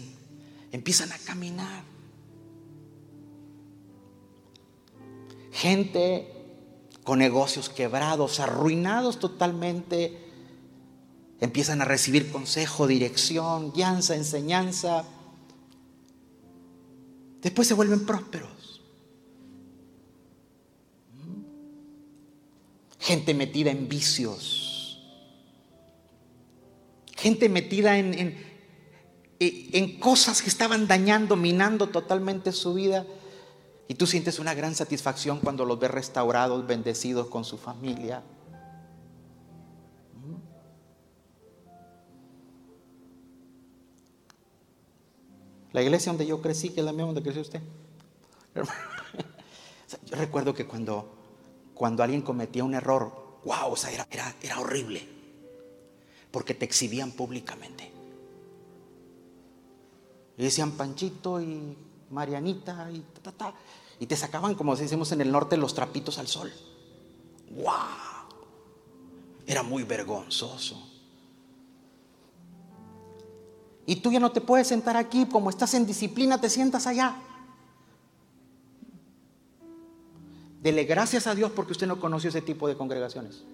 empiezan a caminar. Gente con negocios quebrados, arruinados totalmente Empiezan a recibir consejo, dirección, guianza, enseñanza. Después se vuelven prósperos. Gente metida en vicios. Gente metida en, en, en cosas que estaban dañando, minando totalmente su vida. Y tú sientes una gran satisfacción cuando los ves restaurados, bendecidos con su familia. La iglesia donde yo crecí, que es la misma donde creció usted. [laughs] Yo recuerdo que cuando, cuando alguien cometía un error, wow, o sea, era, era, horrible. Porque te exhibían públicamente. Y decían Panchito y Marianita y ta, ta, ta, Y te sacaban, como decimos en el norte, los trapitos al sol. ¡Wow! Era muy vergonzoso. Y tú ya no te puedes sentar aquí, como estás en disciplina, te sientas allá. Dele gracias a Dios porque usted no conoció ese tipo de congregaciones.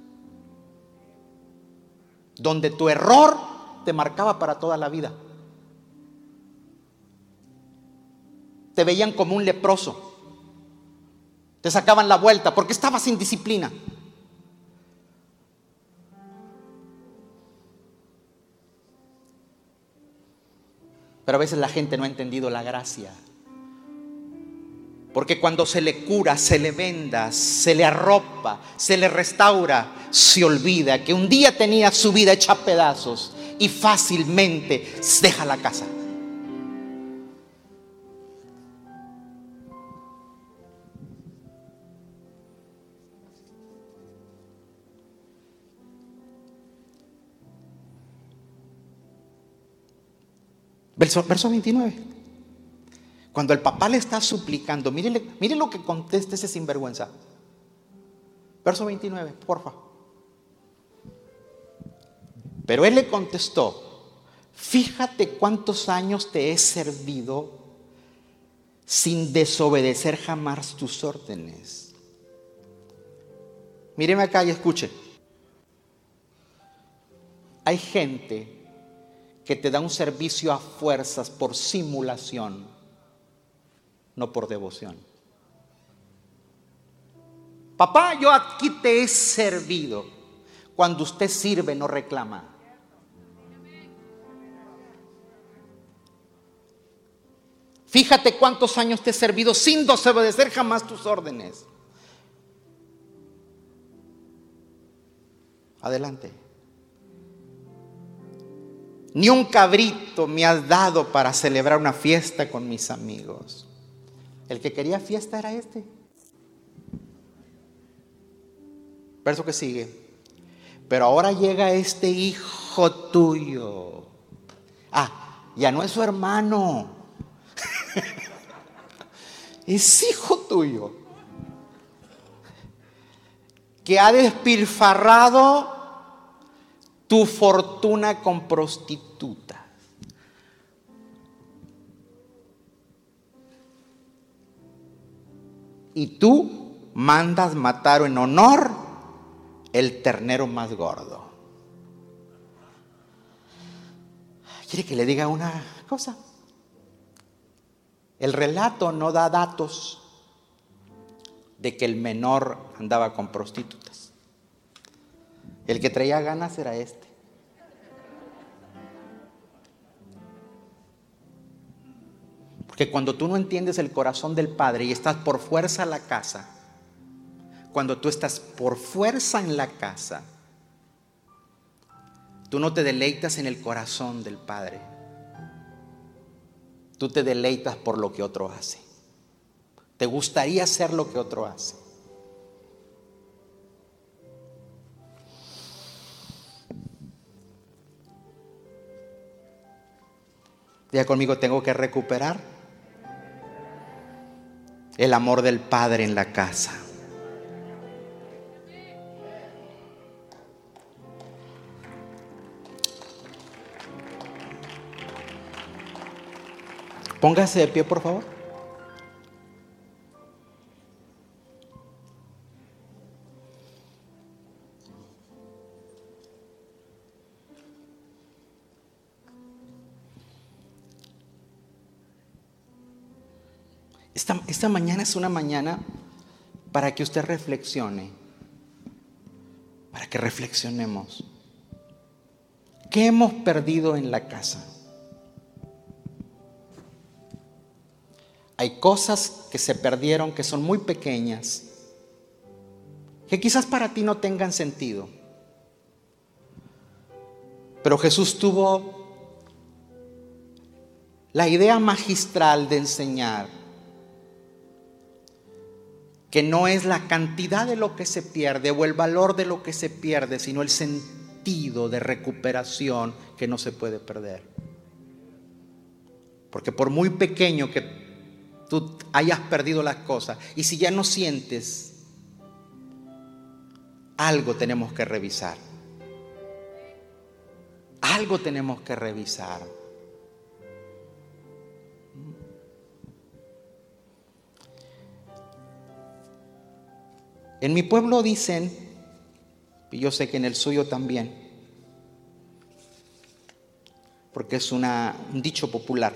Donde tu error te marcaba para toda la vida. Te veían como un leproso. Te sacaban la vuelta porque estabas sin disciplina. Pero a veces la gente no ha entendido la gracia. Porque cuando se le cura, se le venda, se le arropa, se le restaura, se olvida que un día tenía su vida hecha a pedazos y fácilmente deja la casa. Verso, verso 29. Cuando el papá le está suplicando, mire, mire lo que contesta ese sinvergüenza. Verso 29, porfa. Pero él le contestó, fíjate cuántos años te he servido sin desobedecer jamás tus órdenes. Míreme acá y escuche. Hay gente que te da un servicio a fuerzas por simulación, no por devoción. Papá, yo aquí te he servido. Cuando usted sirve, no reclama. Fíjate cuántos años te he servido sin desobedecer jamás tus órdenes. Adelante. Ni un cabrito me has dado para celebrar una fiesta con mis amigos. El que quería fiesta era este. Verso que sigue. Pero ahora llega este hijo tuyo. Ah, ya no es su hermano. [laughs] es hijo tuyo. Que ha despilfarrado tu fortuna con prostitutas. Y tú mandas matar en honor el ternero más gordo. ¿Quiere que le diga una cosa? El relato no da datos de que el menor andaba con prostitutas. El que traía ganas era este. Porque cuando tú no entiendes el corazón del Padre y estás por fuerza en la casa, cuando tú estás por fuerza en la casa, tú no te deleitas en el corazón del Padre. Tú te deleitas por lo que otro hace. Te gustaría hacer lo que otro hace. Ya conmigo, tengo que recuperar el amor del Padre en la casa. Póngase de pie, por favor. Esta, mañana es una mañana para que usted reflexione, para que reflexionemos. ¿Qué hemos perdido en la casa? Hay cosas que se perdieron que son muy pequeñas, que quizás para ti no tengan sentido. Pero Jesús tuvo la idea magistral de enseñar que no es la cantidad de lo que se pierde o el valor de lo que se pierde, sino el sentido de recuperación que no se puede perder. Porque por muy pequeño que tú hayas perdido las cosas, y si ya no sientes, algo tenemos que revisar. Algo tenemos que revisar. En mi pueblo dicen, y yo sé que en el suyo también, porque es un dicho popular,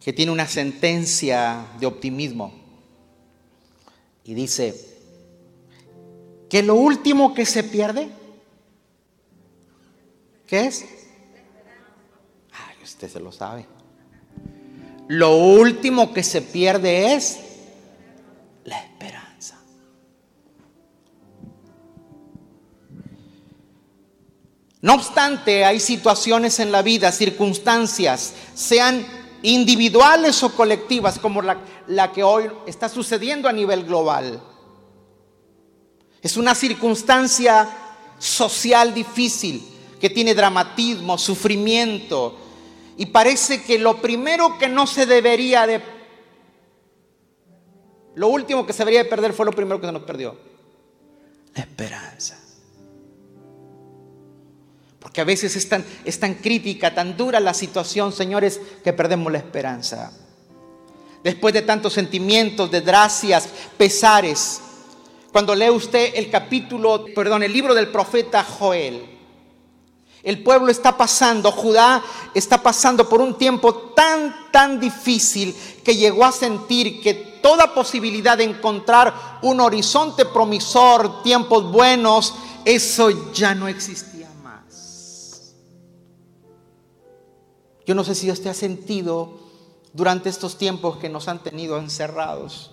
que tiene una sentencia de optimismo y dice que lo último que se pierde, ¿qué es? Ay, usted se lo sabe lo último que se pierde es la esperanza. No obstante, hay situaciones en la vida, circunstancias, sean individuales o colectivas, como la, la, que hoy está sucediendo a nivel global. Es una circunstancia social difícil, que tiene dramatismo, sufrimiento. Y parece que lo primero que no se debería de... Lo último que se debería de perder fue lo primero que se nos perdió. La esperanza. Porque a veces es tan, es tan crítica, tan dura la situación, señores, que perdemos la esperanza. Después de tantos sentimientos, desgracias, pesares, cuando lee usted el capítulo, perdón, el libro del profeta Joel, el pueblo está pasando, Judá está pasando por un tiempo tan, tan difícil que llegó a sentir que toda posibilidad de encontrar un horizonte promisor, tiempos buenos, eso ya no existía más. Yo no sé si usted ha sentido durante estos tiempos que nos han tenido encerrados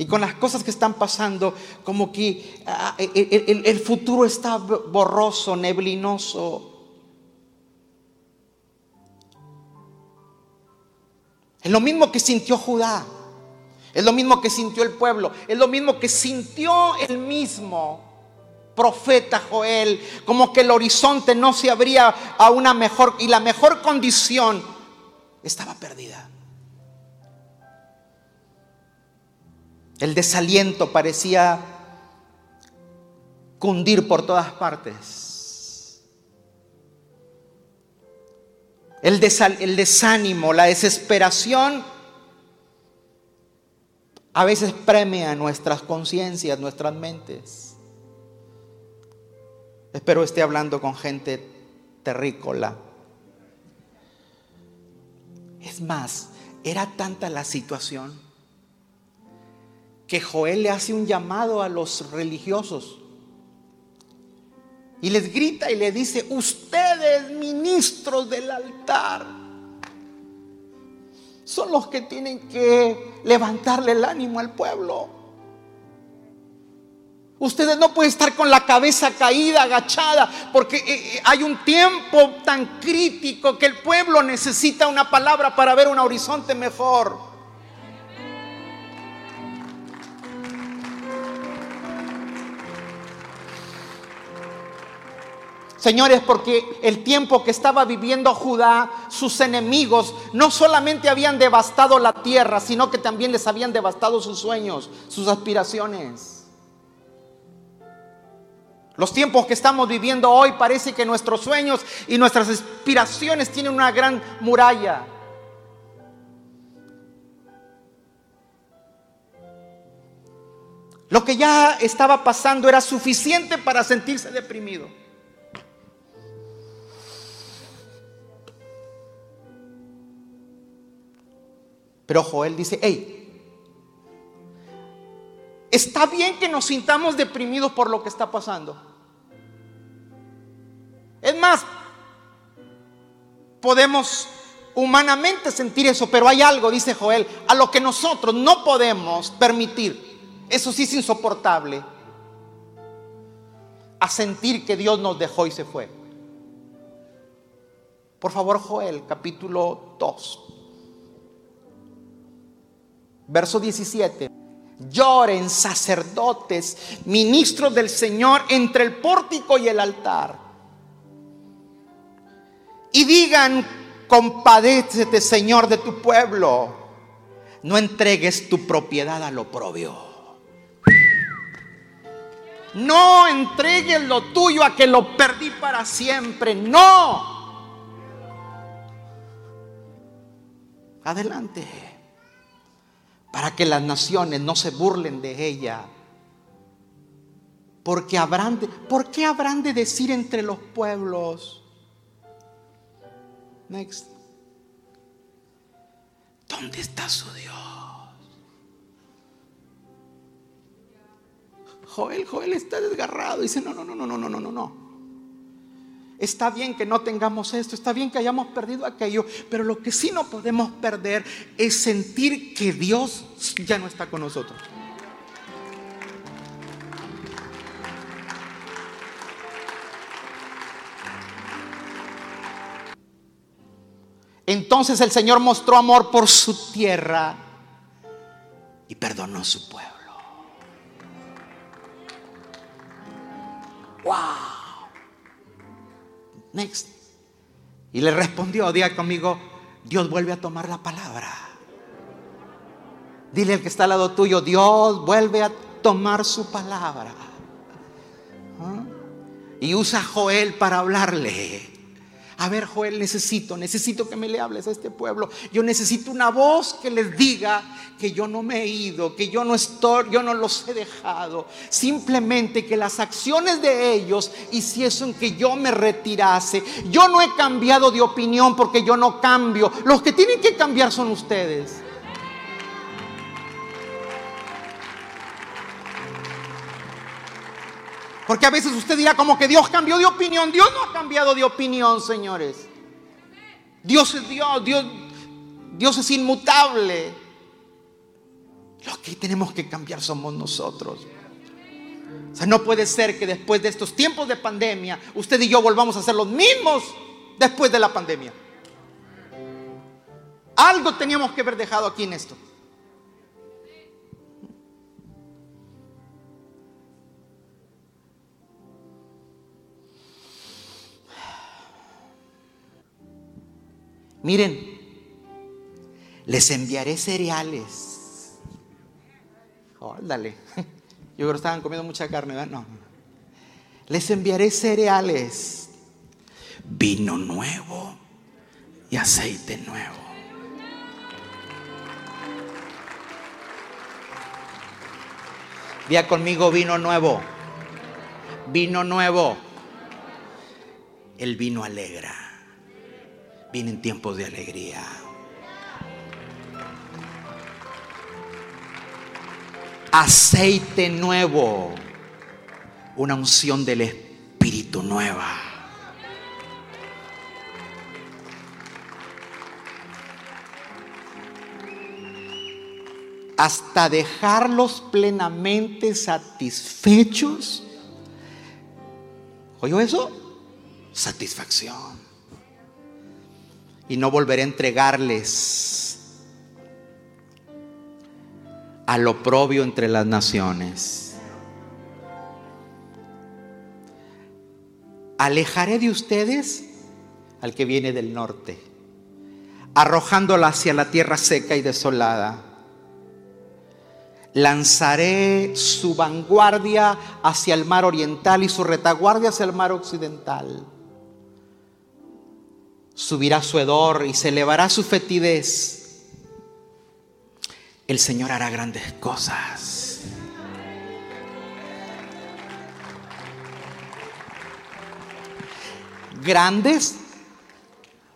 y con las cosas que están pasando, como que ah, el, futuro está borroso, neblinoso. Es lo mismo que sintió Judá. Es lo mismo que sintió el pueblo. Es lo mismo que sintió el mismo profeta Joel. Como que el horizonte no se abría a una mejor y la mejor condición estaba perdida. El desaliento parecía cundir por todas partes. El, desánimo, la desesperación a veces premia nuestras conciencias, nuestras mentes. Espero esté hablando con gente terrícola. Es más, era tanta la situación que Joel le hace un llamado a los religiosos. Y les grita y le dice, ustedes ministros del altar son los que tienen que levantarle el ánimo al pueblo. Ustedes no pueden estar con la cabeza caída, agachada, porque eh, eh, hay un tiempo tan crítico que el pueblo necesita una palabra para ver un horizonte mejor. Señores, porque el tiempo que estaba viviendo Judá, sus enemigos no solamente habían devastado la tierra, sino que también les habían devastado sus sueños, sus aspiraciones. Los tiempos que estamos viviendo hoy parece que nuestros sueños y nuestras aspiraciones tienen una gran muralla. Lo que ya estaba pasando era suficiente para sentirse deprimido. Pero Joel dice, hey, está bien que nos sintamos deprimidos por lo que está pasando. Es más, podemos humanamente sentir eso, pero hay algo, dice Joel, a lo que nosotros no podemos permitir. Eso sí es insoportable. A sentir que Dios nos dejó y se fue. Por favor, Joel, capítulo 2. Verso 17. Lloren sacerdotes, ministros del Señor entre el pórtico y el altar. Y digan, compadécete Señor de tu pueblo. No entregues tu propiedad al oprobio. No entregues lo tuyo a que lo perdí para siempre. No. Adelante para que las naciones no se burlen de ella. Porque habrán de, ¿Por qué habrán de decir entre los pueblos? Next. ¿Dónde está su Dios? Joel, Joel está desgarrado. Dice, no, no, no, no, no, no, no, no. Está bien que no tengamos esto, está bien que hayamos perdido aquello, pero lo que sí no podemos perder es sentir que Dios ya no está con nosotros. Entonces el Señor mostró amor por su tierra y perdonó su pueblo. Next. Y le respondió, diga conmigo, Dios vuelve a tomar la palabra. Dile al que está al lado tuyo, Dios vuelve a tomar su palabra. ¿Ah? Y usa Joel para hablarle. A ver, Joel, necesito, necesito que me le hables a este pueblo. Yo necesito una voz que les diga que yo no me he ido, que yo no estoy, yo no los he dejado. Simplemente que las acciones de ellos hiciesen que yo me retirase. Yo no he cambiado de opinión porque yo no cambio. Los que tienen que cambiar son ustedes. Porque a veces usted dirá como que Dios cambió de opinión. Dios no ha cambiado de opinión, señores. Dios es Dios, Dios, Dios es inmutable. Lo que tenemos que cambiar somos nosotros. O sea, no puede ser que después de estos tiempos de pandemia, usted y yo volvamos a ser los mismos después de la pandemia. Algo teníamos que haber dejado aquí en esto. Miren, les enviaré cereales. Óndale. [laughs] Yo creo que estaban comiendo mucha carne, ¿verdad? No. Les enviaré cereales, vino nuevo y aceite nuevo. Día conmigo vino nuevo. Vino nuevo. El vino alegra vienen tiempos de alegría. Aceite nuevo, una unción del Espíritu nueva. Hasta dejarlos plenamente satisfechos. ¿Oyó eso? Satisfacción y no volveré a entregarles al oprobio entre las naciones. Alejaré de ustedes al que viene del norte, arrojándola hacia la tierra seca y desolada. Lanzaré su vanguardia hacia el mar oriental y su retaguardia hacia el mar occidental subirá su hedor y se elevará su fetidez. El Señor hará grandes cosas. Grandes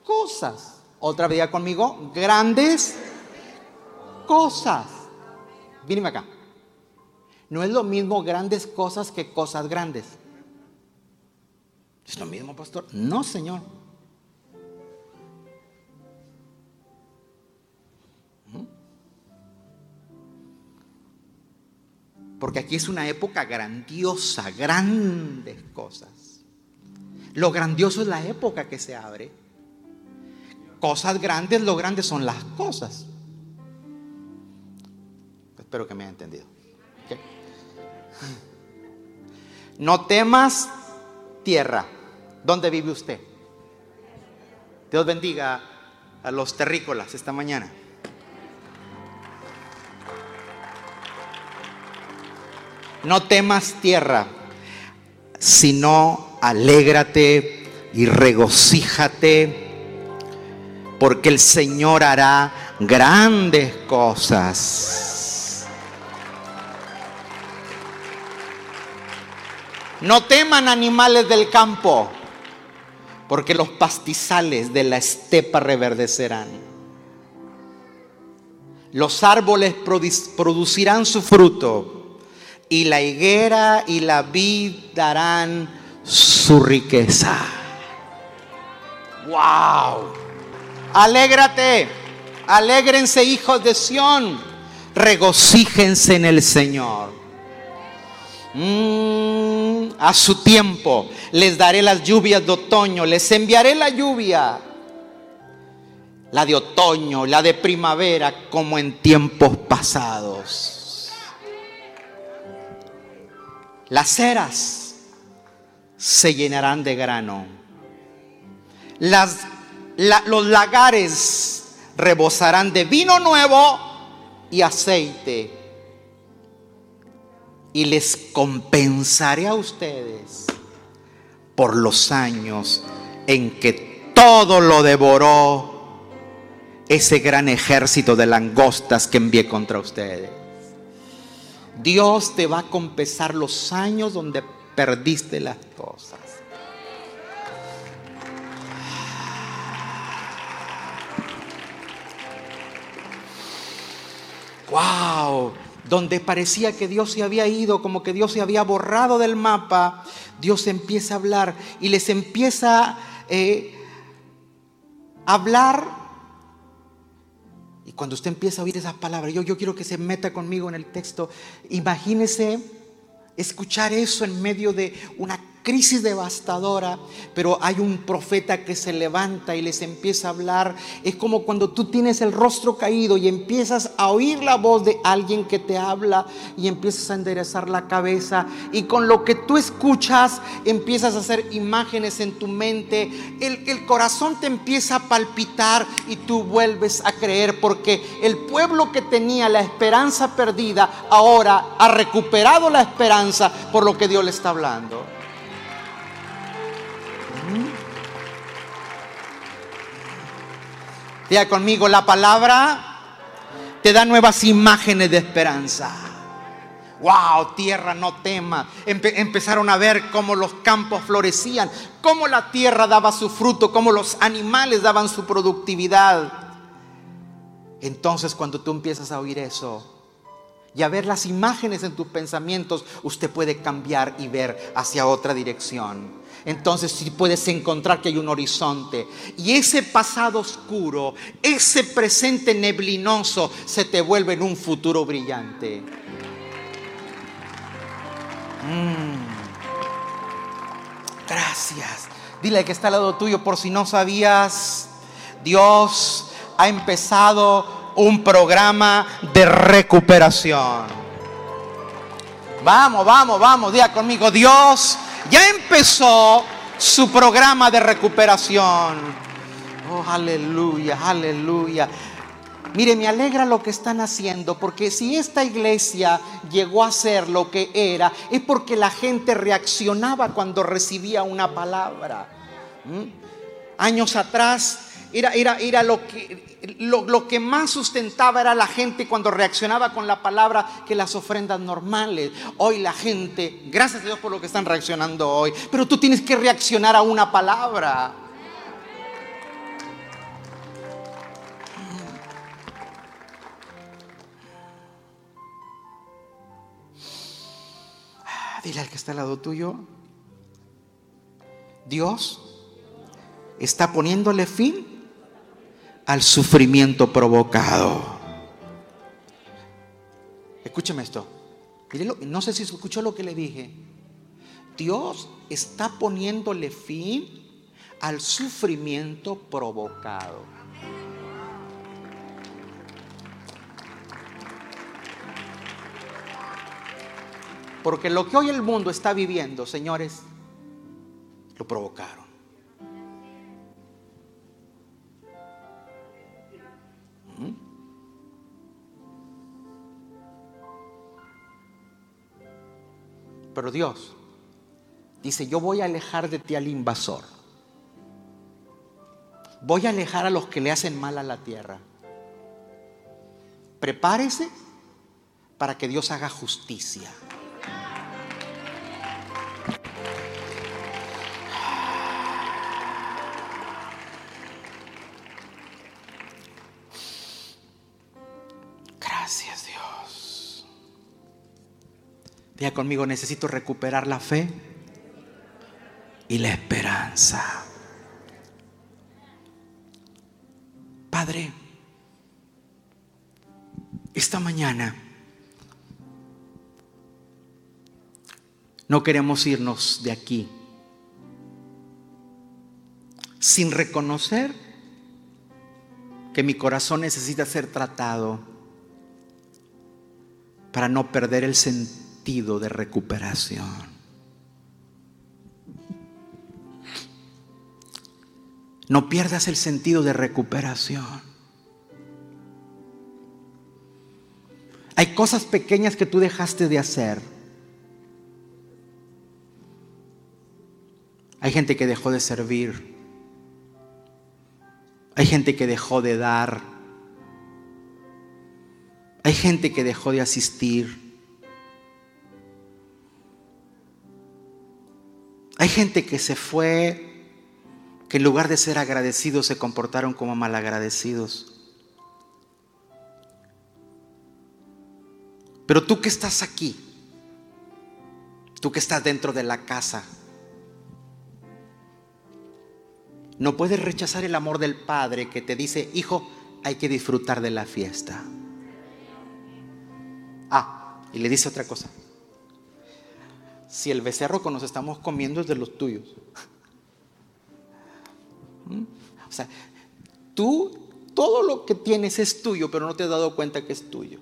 cosas. Otra vez conmigo. Grandes cosas. Mírame acá. No es lo mismo grandes cosas que cosas grandes. ¿Es lo mismo, pastor? No, Señor. Porque aquí es una época grandiosa, grandes cosas. Lo grandioso es la época que se abre. Cosas grandes, lo grandes son las cosas. Espero que me haya entendido. No temas tierra. ¿Dónde vive usted? Dios bendiga a los terrícolas esta mañana. No temas tierra, sino alégrate y regocíjate, porque el Señor hará grandes cosas. No teman animales del campo, porque los pastizales de la estepa reverdecerán. Los árboles producirán su fruto y la higuera y la vid darán su riqueza. ¡Wow! Alégrate, alégrense hijos de Sión, regocíjense en el Señor. Mm, a su tiempo les daré las lluvias de otoño, les enviaré la lluvia, la de otoño, la de primavera, como en tiempos pasados. Las ceras se llenarán de grano los lagares rebosarán de vino nuevo y aceite. Y les compensaré a ustedes por los años en que todo lo devoró ese gran ejército de langostas que envié contra ustedes. Dios te va a compensar los años donde perdiste las cosas. Wow, donde parecía que Dios se había ido, como que Dios se había borrado del mapa, Dios empieza a hablar y les empieza eh, a hablar y cuando usted empieza a oír esas palabras, yo, yo quiero que se meta conmigo en el texto. Imagínese escuchar eso en medio de una crisis devastadora, pero hay un profeta que se levanta y les empieza a hablar. Es como cuando tú tienes el rostro caído y empiezas a oír la voz de alguien que te habla y empiezas a enderezar la cabeza y con lo que tú escuchas empiezas a hacer imágenes en tu mente. El, el corazón te empieza a palpitar y tú vuelves a creer porque el pueblo que tenía la esperanza perdida ahora ha recuperado la esperanza por lo que Dios le está hablando. Diga conmigo, la palabra te da nuevas imágenes de esperanza. Wow, tierra, no temas. empezaron a ver cómo los campos florecían, cómo la tierra daba su fruto, cómo los animales daban su productividad. Entonces, cuando tú empiezas a oír eso y a ver las imágenes en tus pensamientos, usted puede cambiar y ver hacia otra dirección entonces sí puedes encontrar que hay un horizonte. Y ese pasado oscuro, ese presente neblinoso, se te vuelve en un futuro brillante. Mm. Gracias. Dile que está al lado tuyo por si no sabías. Dios ha empezado un programa de recuperación. Vamos, vamos, vamos, diga conmigo, Dios ya empezó su programa de recuperación. Oh, aleluya, aleluya. Mire, me alegra lo que están haciendo, porque si esta iglesia llegó a ser lo que era, es porque la gente reaccionaba cuando recibía una palabra. ¿Mm? Años atrás era, era, era lo, que, lo, que más sustentaba era la gente cuando reaccionaba con la palabra que las ofrendas normales. Hoy la gente, gracias a Dios por lo que están reaccionando hoy, pero tú tienes que reaccionar a una palabra. Ah, dile al que está al lado tuyo, Dios está poniéndole fin al sufrimiento provocado. Escúcheme esto. no sé si escuchó lo que le dije. Dios está poniéndole fin al sufrimiento provocado. Porque lo que hoy el mundo está viviendo, señores, lo provocaron. Pero Dios dice, yo voy a alejar de ti al invasor. Voy a alejar a los que le hacen mal a la tierra. Prepárese para que Dios haga justicia. Conmigo, necesito recuperar la fe y la esperanza. Padre, esta mañana no queremos irnos de aquí sin reconocer que mi corazón necesita ser tratado para no perder el sentido de recuperación. No pierdas el sentido de recuperación. Hay cosas pequeñas que tú dejaste de hacer. Hay gente que dejó de servir. Hay gente que dejó de dar. Hay gente que dejó de asistir. Hay gente que se fue, que en lugar de ser agradecidos se comportaron como malagradecidos. Pero tú que estás aquí, tú que estás dentro de la casa, no puedes rechazar el amor del Padre que te dice, hijo, hay que disfrutar de la fiesta. Ah, y le dice otra cosa. Si el becerro que nos estamos comiendo es de los tuyos. [laughs] ¿Mm? O sea, tú, todo lo que tienes es tuyo, pero no te has dado cuenta que es tuyo.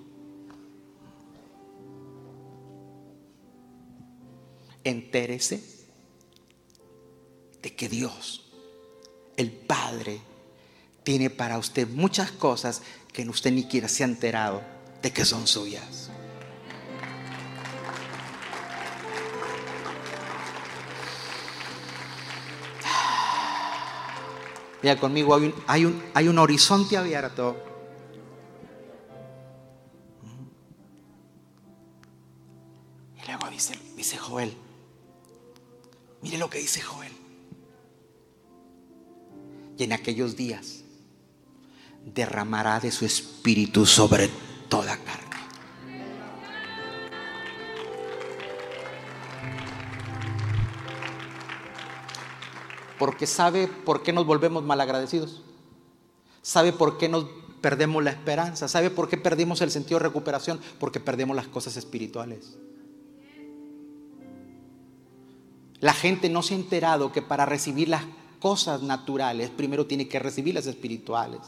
entérese de que Dios, el Padre, tiene para usted muchas cosas que usted ni siquiera se ha enterado de que son suyas. Mira, conmigo hay un, hay un, hay un horizonte abierto. Y luego dice, dice Joel, Mire lo que dice Joel. Y en aquellos días derramará de su espíritu sobre toda carne. Porque sabe por qué nos volvemos malagradecidos. Sabe por qué nos perdemos la esperanza. Sabe por qué perdimos el sentido de recuperación. Porque perdemos las cosas espirituales. La gente no se ha enterado que para recibir las cosas naturales, primero tiene que recibir las espirituales.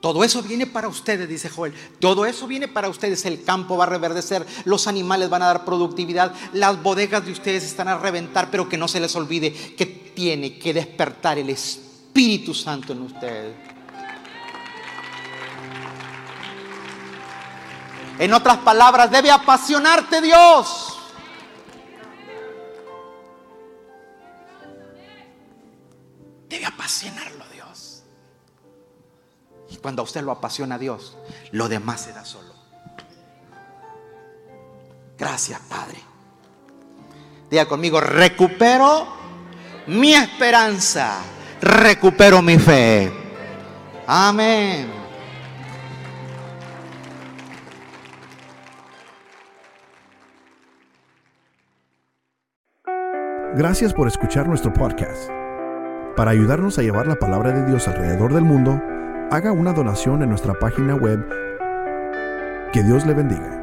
Todo eso viene para ustedes, dice Joel. Todo eso viene para ustedes. El campo va a reverdecer, los animales van a dar productividad, las bodegas de ustedes están a reventar, pero que no se les olvide que tiene que despertar el Espíritu Santo en ustedes. En otras palabras, debe apasionarte Dios. Debe apasionarlo Dios. Y cuando a usted lo apasiona a Dios, lo demás se da solo. Gracias, Padre. Diga conmigo, recupero mi esperanza, recupero mi fe. Amén. Gracias por escuchar nuestro podcast. Para ayudarnos a llevar la palabra de Dios alrededor del mundo, haga una donación en nuestra página web. Que Dios le bendiga.